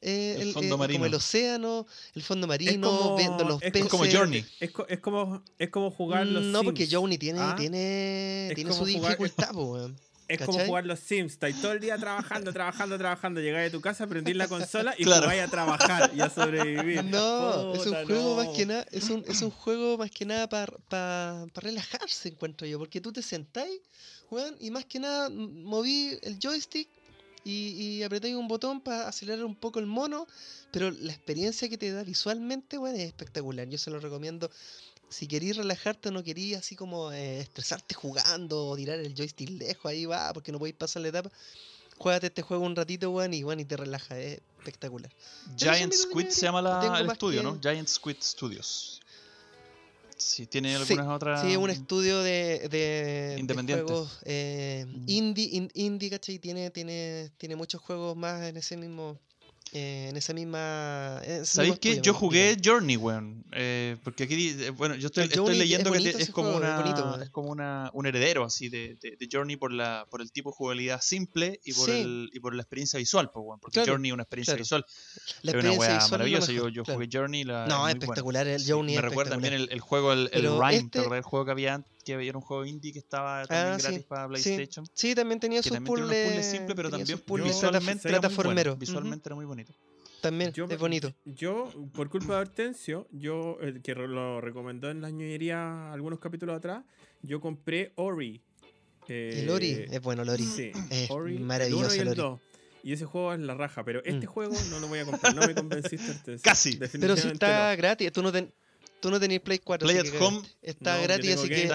eh, El el, fondo eh, marino. como el océano, el fondo Es marino, como- viendo los es peces. como Journey. Es, co- es como, es como jugar los No, porque. Journey tiene, ¿ah? tiene, Es tiene su jugar- dificultad, po, Es como jugar los Sims. Estáis todo el día trabajando, trabajando, trabajando. Llegáis a tu casa, prendís la consola y Claro. jugáis a trabajar y a sobrevivir. No, es un juego no. más que nada, es un, es un juego más que nada para relajarse, encuentro yo, porque tú te sentáis, weón, y más que nada moví el joystick y, y apretáis un botón para acelerar un poco el mono, pero la experiencia que te da visualmente, weón, es espectacular. Yo se lo recomiendo. Si queréis relajarte o no queréis así como eh, estresarte jugando o tirar el joystick lejos, ahí va, porque no podéis pasar la etapa. Juégate este juego un ratito, weón, y, weón, y te relaja, es espectacular. Giant Squid se llama la- el estudio, que- ¿no? Giant Squid Studios. Sí, tiene Sí, algunas otras. Sí, es un estudio de, de, de juegos eh, Mm. indie, in- indie, ¿cachai? Tiene, tiene, tiene muchos juegos más en ese mismo. Eh, en esa misma. ¿Sabéis estudio, Yo jugué. Journey, weón. Eh, porque aquí, eh, bueno, yo estoy, estoy Journey es leyendo que te- es como juego, una, bonito, es como una, un heredero así de, de, de Journey por la, por el tipo de jugabilidad simple y por Sí. el, y por la experiencia visual, pues, weón. Porque Claro, Journey es una experiencia claro. visual. La es una experiencia weá maravillosa. mejor, yo, yo claro. jugué Journey. La, No, es espectacular, el Sí, Journey Me recuerda también el, el juego, el, el Rhyme, este- el juego que había, que había un juego indie que estaba también Ah, sí, gratis para. PlayStation. Sí, también tenía sus también puzzles puzzles. simples, pero también visualmente era muy bueno. Visualmente era muy bonito. También, Yo es bonito. Yo, por culpa de Hortensio, yo, el que lo recomendó en las ñoñerías algunos capítulos atrás, yo compré Ori. El Ori, Eh, es bueno, el Ori. Sí, Es Ori, maravilloso el el 1 y el Ori. 2. Y ese juego es la raja, pero este Mm. juego no lo voy a comprar. No me convenciste, Hortensio. Casi. Pero si está no. gratis, tú no, ten, tú no tenés Play 4. Play así at que Home. Está No, gratis, así que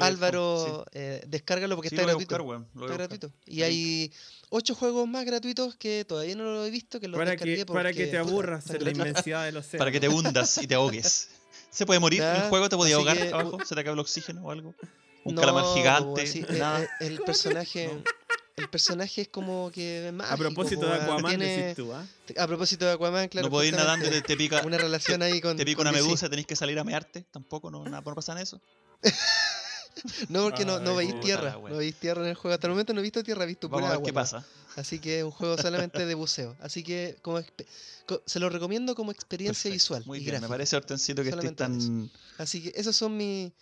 Álvaro, eh, descárgalo porque Sí, está lo voy a gratuito. buscar, weón, lo voy a Está gratuito. Y hay ocho juegos más gratuitos que todavía no lo he visto, que los Para descargué que, para que porque, te aburras en la inmensidad del océano. Para que te hundas y te ahogues. ¿Se puede morir Ya, el juego? ¿Te podía ahogar que- abajo? ¿Se te acaba el oxígeno o algo? ¿Un No, calamar gigante? así, eh, nada. eh, el personaje... El personaje es como que es A propósito de. Aquaman, Tiene- decís tú, ¿ah? A propósito de Aquaman, claro. no podés ir nadando te, pica, Una relación ahí con. te pica con una DC. medusa, tenés que salir a mearte. Tampoco, no, nada, no pasa en eso. No, porque no, no veis tierra. No veis tierra en el juego. Hasta el momento no he visto tierra, he visto Vamos pura a ver agua. qué pasa. Así que es un juego solamente de buceo. Así que como expe- co- se lo recomiendo como experiencia Perfecto. visual. Muy y bien, me gráfica. parece, Hortensito, que estés tan... Así que esas son mi-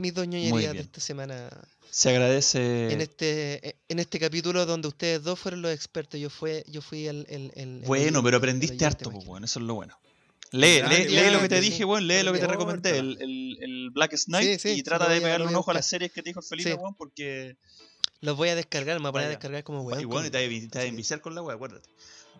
mis dos ñoñerías de esta semana. Se agradece... En este en este capítulo donde ustedes dos fueron los expertos. Yo fue yo fui el. el- el- el Bueno, pero aprendiste harto, pues, bueno, eso es lo bueno. Lee, lee, lee lo que te sí. dije, weón, lee lo que te recomendé, el, el, el Black Sí, sí, y trata de pegarle un ojo a las series que te dijo el Felipe, Sí. weón, porque... Los voy a descargar, me voy a poner a Vaya. descargar como weón. y bueno, y te como- vas a- te vas a así que- enviciar con la weá, acuérdate.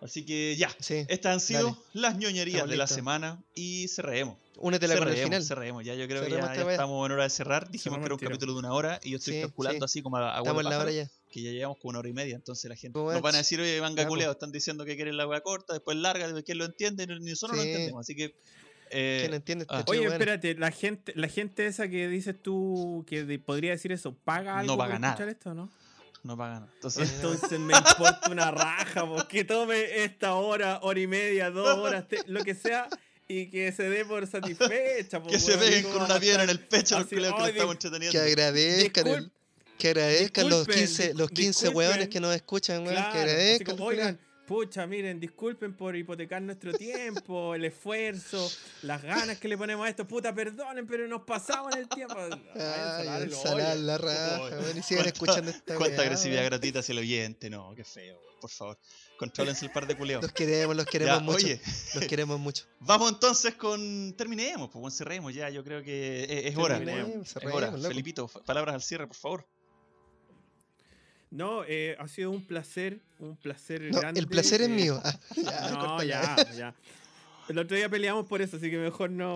Así que ya, Sí. estas han sido Dale. las ñoñerías de la semana y cerremos. Únetela con el cerremos, final. cerremos. Ya yo creo que ya, estamos en hora de cerrar. Dijimos que era un capítulo de una hora y yo estoy Sí, calculando sí. así como a, a Estamos en la hora ya. que ya llevamos como una hora y media. Entonces la gente nos van a decir, oye, manga ya, pues. culeado, están diciendo que quieren la weá corta, después larga, después quién lo entiende, ni nosotros lo Sí. entendemos. Así que. eh, ¿Quién entiende este ah. Oye, espérate, la gente, la gente esa que dices tú que de- podría decir eso, ¿paga algo No paga por nada. escuchar esto no? No pagan. Entonces, Entonces me importa una raja, pues, que tome esta hora, hora y media, dos horas, te- lo que sea, y que se dé por satisfecha. pues, que se weón, peguen ¿cómo con una piedra en el pecho los que "Ay, estamos Que entreteniendo. agradezcan, el- que agradezcan los disculpen, 15, los dis- 15 disculpen. hueones que nos escuchan, weón. Claro, que agradezcan. como, los oigan, pucha, miren, disculpen por hipotecar nuestro tiempo, el esfuerzo, las ganas que le ponemos a esto. Puta, perdonen, pero nos pasamos en el tiempo. Ay, el hoyo. la raja. Y sigan escuchando esta Cuánta agresividad gratuita hacia el oyente, no, qué feo, por favor. Contrólense el par de culeados. Los queremos, los queremos Ya, mucho. oye, Los queremos mucho. vamos entonces con. Terminemos, pues bueno, cerremos ya. Yo creo que es, es hora. Terminemos, Es cerremos, hora. loco. Felipito, palabras al cierre, por favor. No, eh, ha sido un placer, un placer No, grande. el placer es mío. Ah, ya, no, ya, ya. El otro día peleamos por eso, así que mejor no.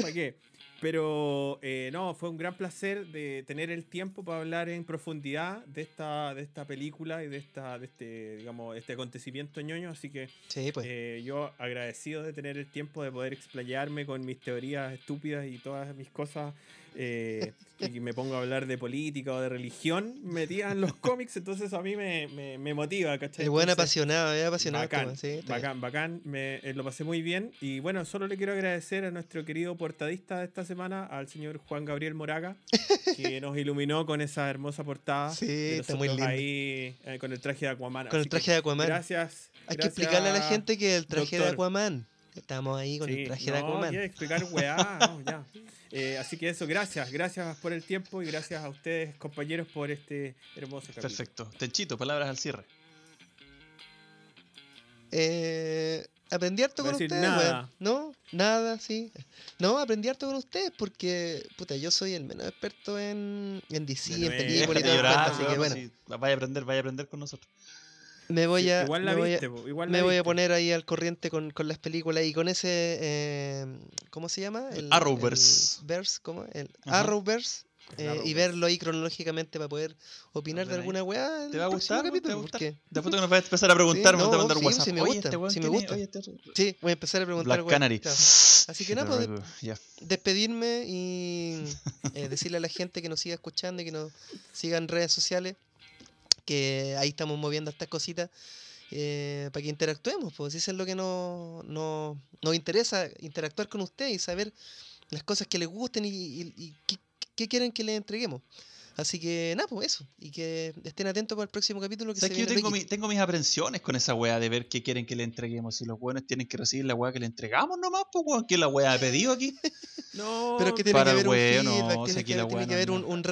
¿Para qué? Pero eh, no, fue un gran placer de tener el tiempo para hablar en profundidad de esta, de esta película y de esta, de este, digamos, este acontecimiento ñoño. Así que Sí, pues. eh, yo agradecido de tener el tiempo de poder explayarme con mis teorías estúpidas y todas mis cosas eh, y me pongo a hablar de política o de religión metida en los cómics, entonces a mí me, me, me motiva, ¿cachai? El buen apasionado, es apasionado. Bacán, sí, bacán, bacán. Me, eh, lo pasé muy bien. Y bueno, solo le quiero agradecer a nuestro querido portadista de esta semana, al señor Juan Gabriel Moraga, que nos iluminó con esa hermosa portada. Sí, de está muy lindo. Ahí eh, con el traje de Aquaman. Con el traje de Aquaman. Gracias. Hay que explicarle a la gente que el traje de. Aquaman. Estamos ahí con Sí, el traje de Aquaman. quiero explicar, weá, no, ya. Eh, así que eso, gracias, gracias por el tiempo y gracias a ustedes, compañeros, por este hermoso capítulo. Perfecto. Tenchito, palabras al cierre. Eh, aprendí harto con decir ustedes, nada. No, nada, sí. No, aprendí harto con ustedes porque, puta, yo soy el menos experto en, en DC, en películas y todo así que bueno, vaya a aprender, vaya a aprender con nosotros. Me voy Sí, a, igual la me voy a- viste, po, igual la me voy a viste. poner ahí al corriente con, con las películas y con ese, eh, ¿cómo se llama? El Arrowverse. el verse, ¿cómo? El. Arrowverse. Eh, y verlo ahí cronológicamente para poder opinar de alguna weá. ¿Te va a gustar? weón? ¿Te va a capítulo, gustar? porque- Después que nos vas a empezar a preguntar, Sí, me vas a no, mandar sí, WhatsApp. sí me gusta, este weón, sí me ¿quién es? gusta. Oye, este- Sí, voy a empezar a preguntar. Black weá, Canary. claro. Así que nada, pues, despedirme y eh, decirle a la gente que nos siga escuchando y que nos siga en redes sociales, que ahí estamos moviendo estas cositas eh, para que interactuemos, pues eso es lo que nos, nos, nos interesa, interactuar con ustedes y saber las cosas que les gusten y, qué quieren que les entreguemos. Así que nada, pues eso, y que estén atentos para el próximo capítulo que ¿Sabes se que yo viene tengo, mi- tengo mis aprensiones con esa weá de ver qué quieren que le entreguemos? Si los buenos tienen que recibir la weá que le entregamos nomás, pues weón, ¿qué la weá ha pedido aquí? No, Pero es que tiene para que el haber un weón, no, feedback, si tiene que, tiene que haber un, un,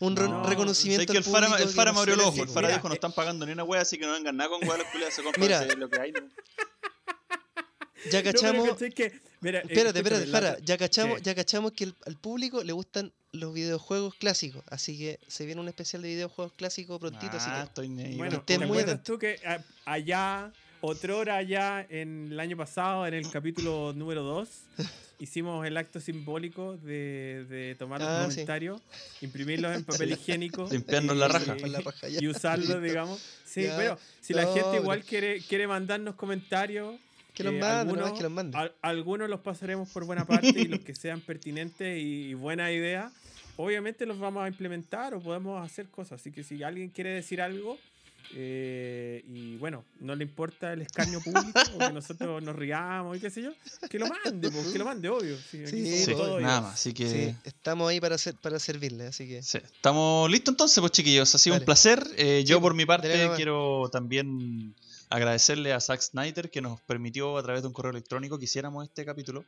un No, reconocimiento. Sé que el Fara, el que me abrió el ojo, el Fara dijo no están pagando ni una weá, así que no vengan nada con weá, los culiados se compran lo que hay. ¿no? Ya No, cachamos. ¿cachai que- mira, eh, Espérate, espérate, otra- ya cachamos, ¿Qué? ya cachamos que el- al público le gustan los videojuegos clásicos, así que se viene un especial de videojuegos clásicos prontito, así Ah, que estoy Bueno, weón. estén ¿te muy tú que a- allá, otrora allá en el año pasado, en el capítulo número 2, hicimos el acto simbólico de, de tomar los Ah, sí. comentarios, imprimirlos en papel higiénico Limpiarnos la raja. Con la raja, ya. y usarlos, digamos. Sí, Ya. pero si la No, gente pero- igual quiere, quiere mandarnos comentarios, Que los eh, manden, algunos, que los manden. al- algunos los pasaremos por buena parte y los que sean pertinentes y, buena idea, obviamente los vamos a implementar o podemos hacer cosas. Así que si alguien quiere decir algo eh, y bueno, no le importa el escarnio público o que nosotros nos riamos y qué sé yo, que lo mande, pues, que lo mande, obvio. Sí, nada más, así que... Sí, estamos ahí para hacer, para servirle, así que Sí. Estamos listos entonces, pues chiquillos. Ha sido un placer. Eh, yo Sí, por mi parte quiero también agradecerle a Zack Snyder que nos permitió a través de un correo electrónico que hiciéramos este capítulo.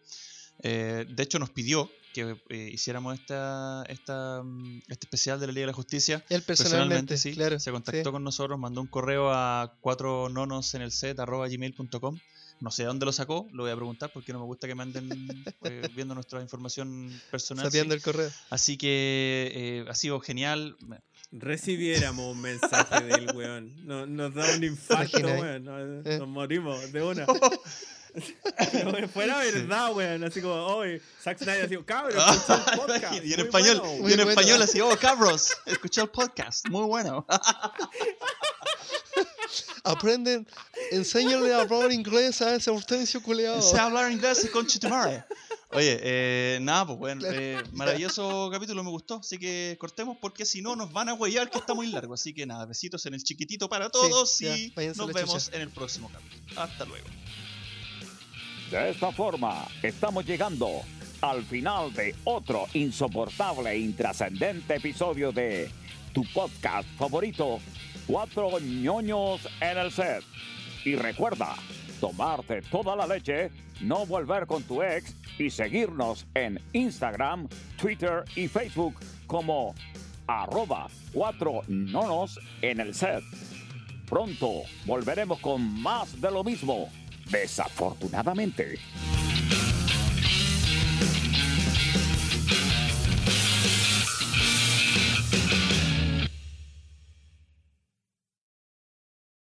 Eh, de hecho nos pidió que eh, hiciéramos esta, esta, mm, este especial de la Liga de la Justicia. él personalmente, sí. claro. se contactó sí. con nosotros, mandó un correo a cuatro nonos en el set arroba gmail.com. No sé de dónde lo sacó, lo voy a preguntar porque no me gusta que me anden eh, viendo nuestra información personal. sí. Sapeando el correo. Así que eh, ha sido genial. Recibiéramos un mensaje del weón. No- nos da un infarto, weón. Nos, Eh. nos morimos de una. Pero fuera verdad, weón. Así como, hoy, Zack Snyder así, cabrón, escuché el podcast. y en español, bueno". y en bueno. español así, oh cabros, escuché el podcast, muy bueno. Aprenden, enséñale a hablar inglés a ese Hortensio culeado. Sé hablar inglés con Chitumare. Oye, eh, nada, pues bueno, Claro. eh, maravilloso capítulo, me gustó. Así que cortemos porque si no nos van a huellar que está muy largo. Así que nada, besitos en el chiquitito para todos ya, y váyanse a nos vemos chucha. en el próximo capítulo. Hasta luego. De esta forma, estamos llegando al final de otro insoportable e intrascendente episodio de tu podcast favorito, Cuatro ñoños en el set. Y recuerda, tomarte toda la leche, no volver con tu ex y seguirnos en Instagram, Twitter y Facebook como arroba cuatro nonos en el set. Pronto volveremos con más de lo mismo. Desafortunadamente.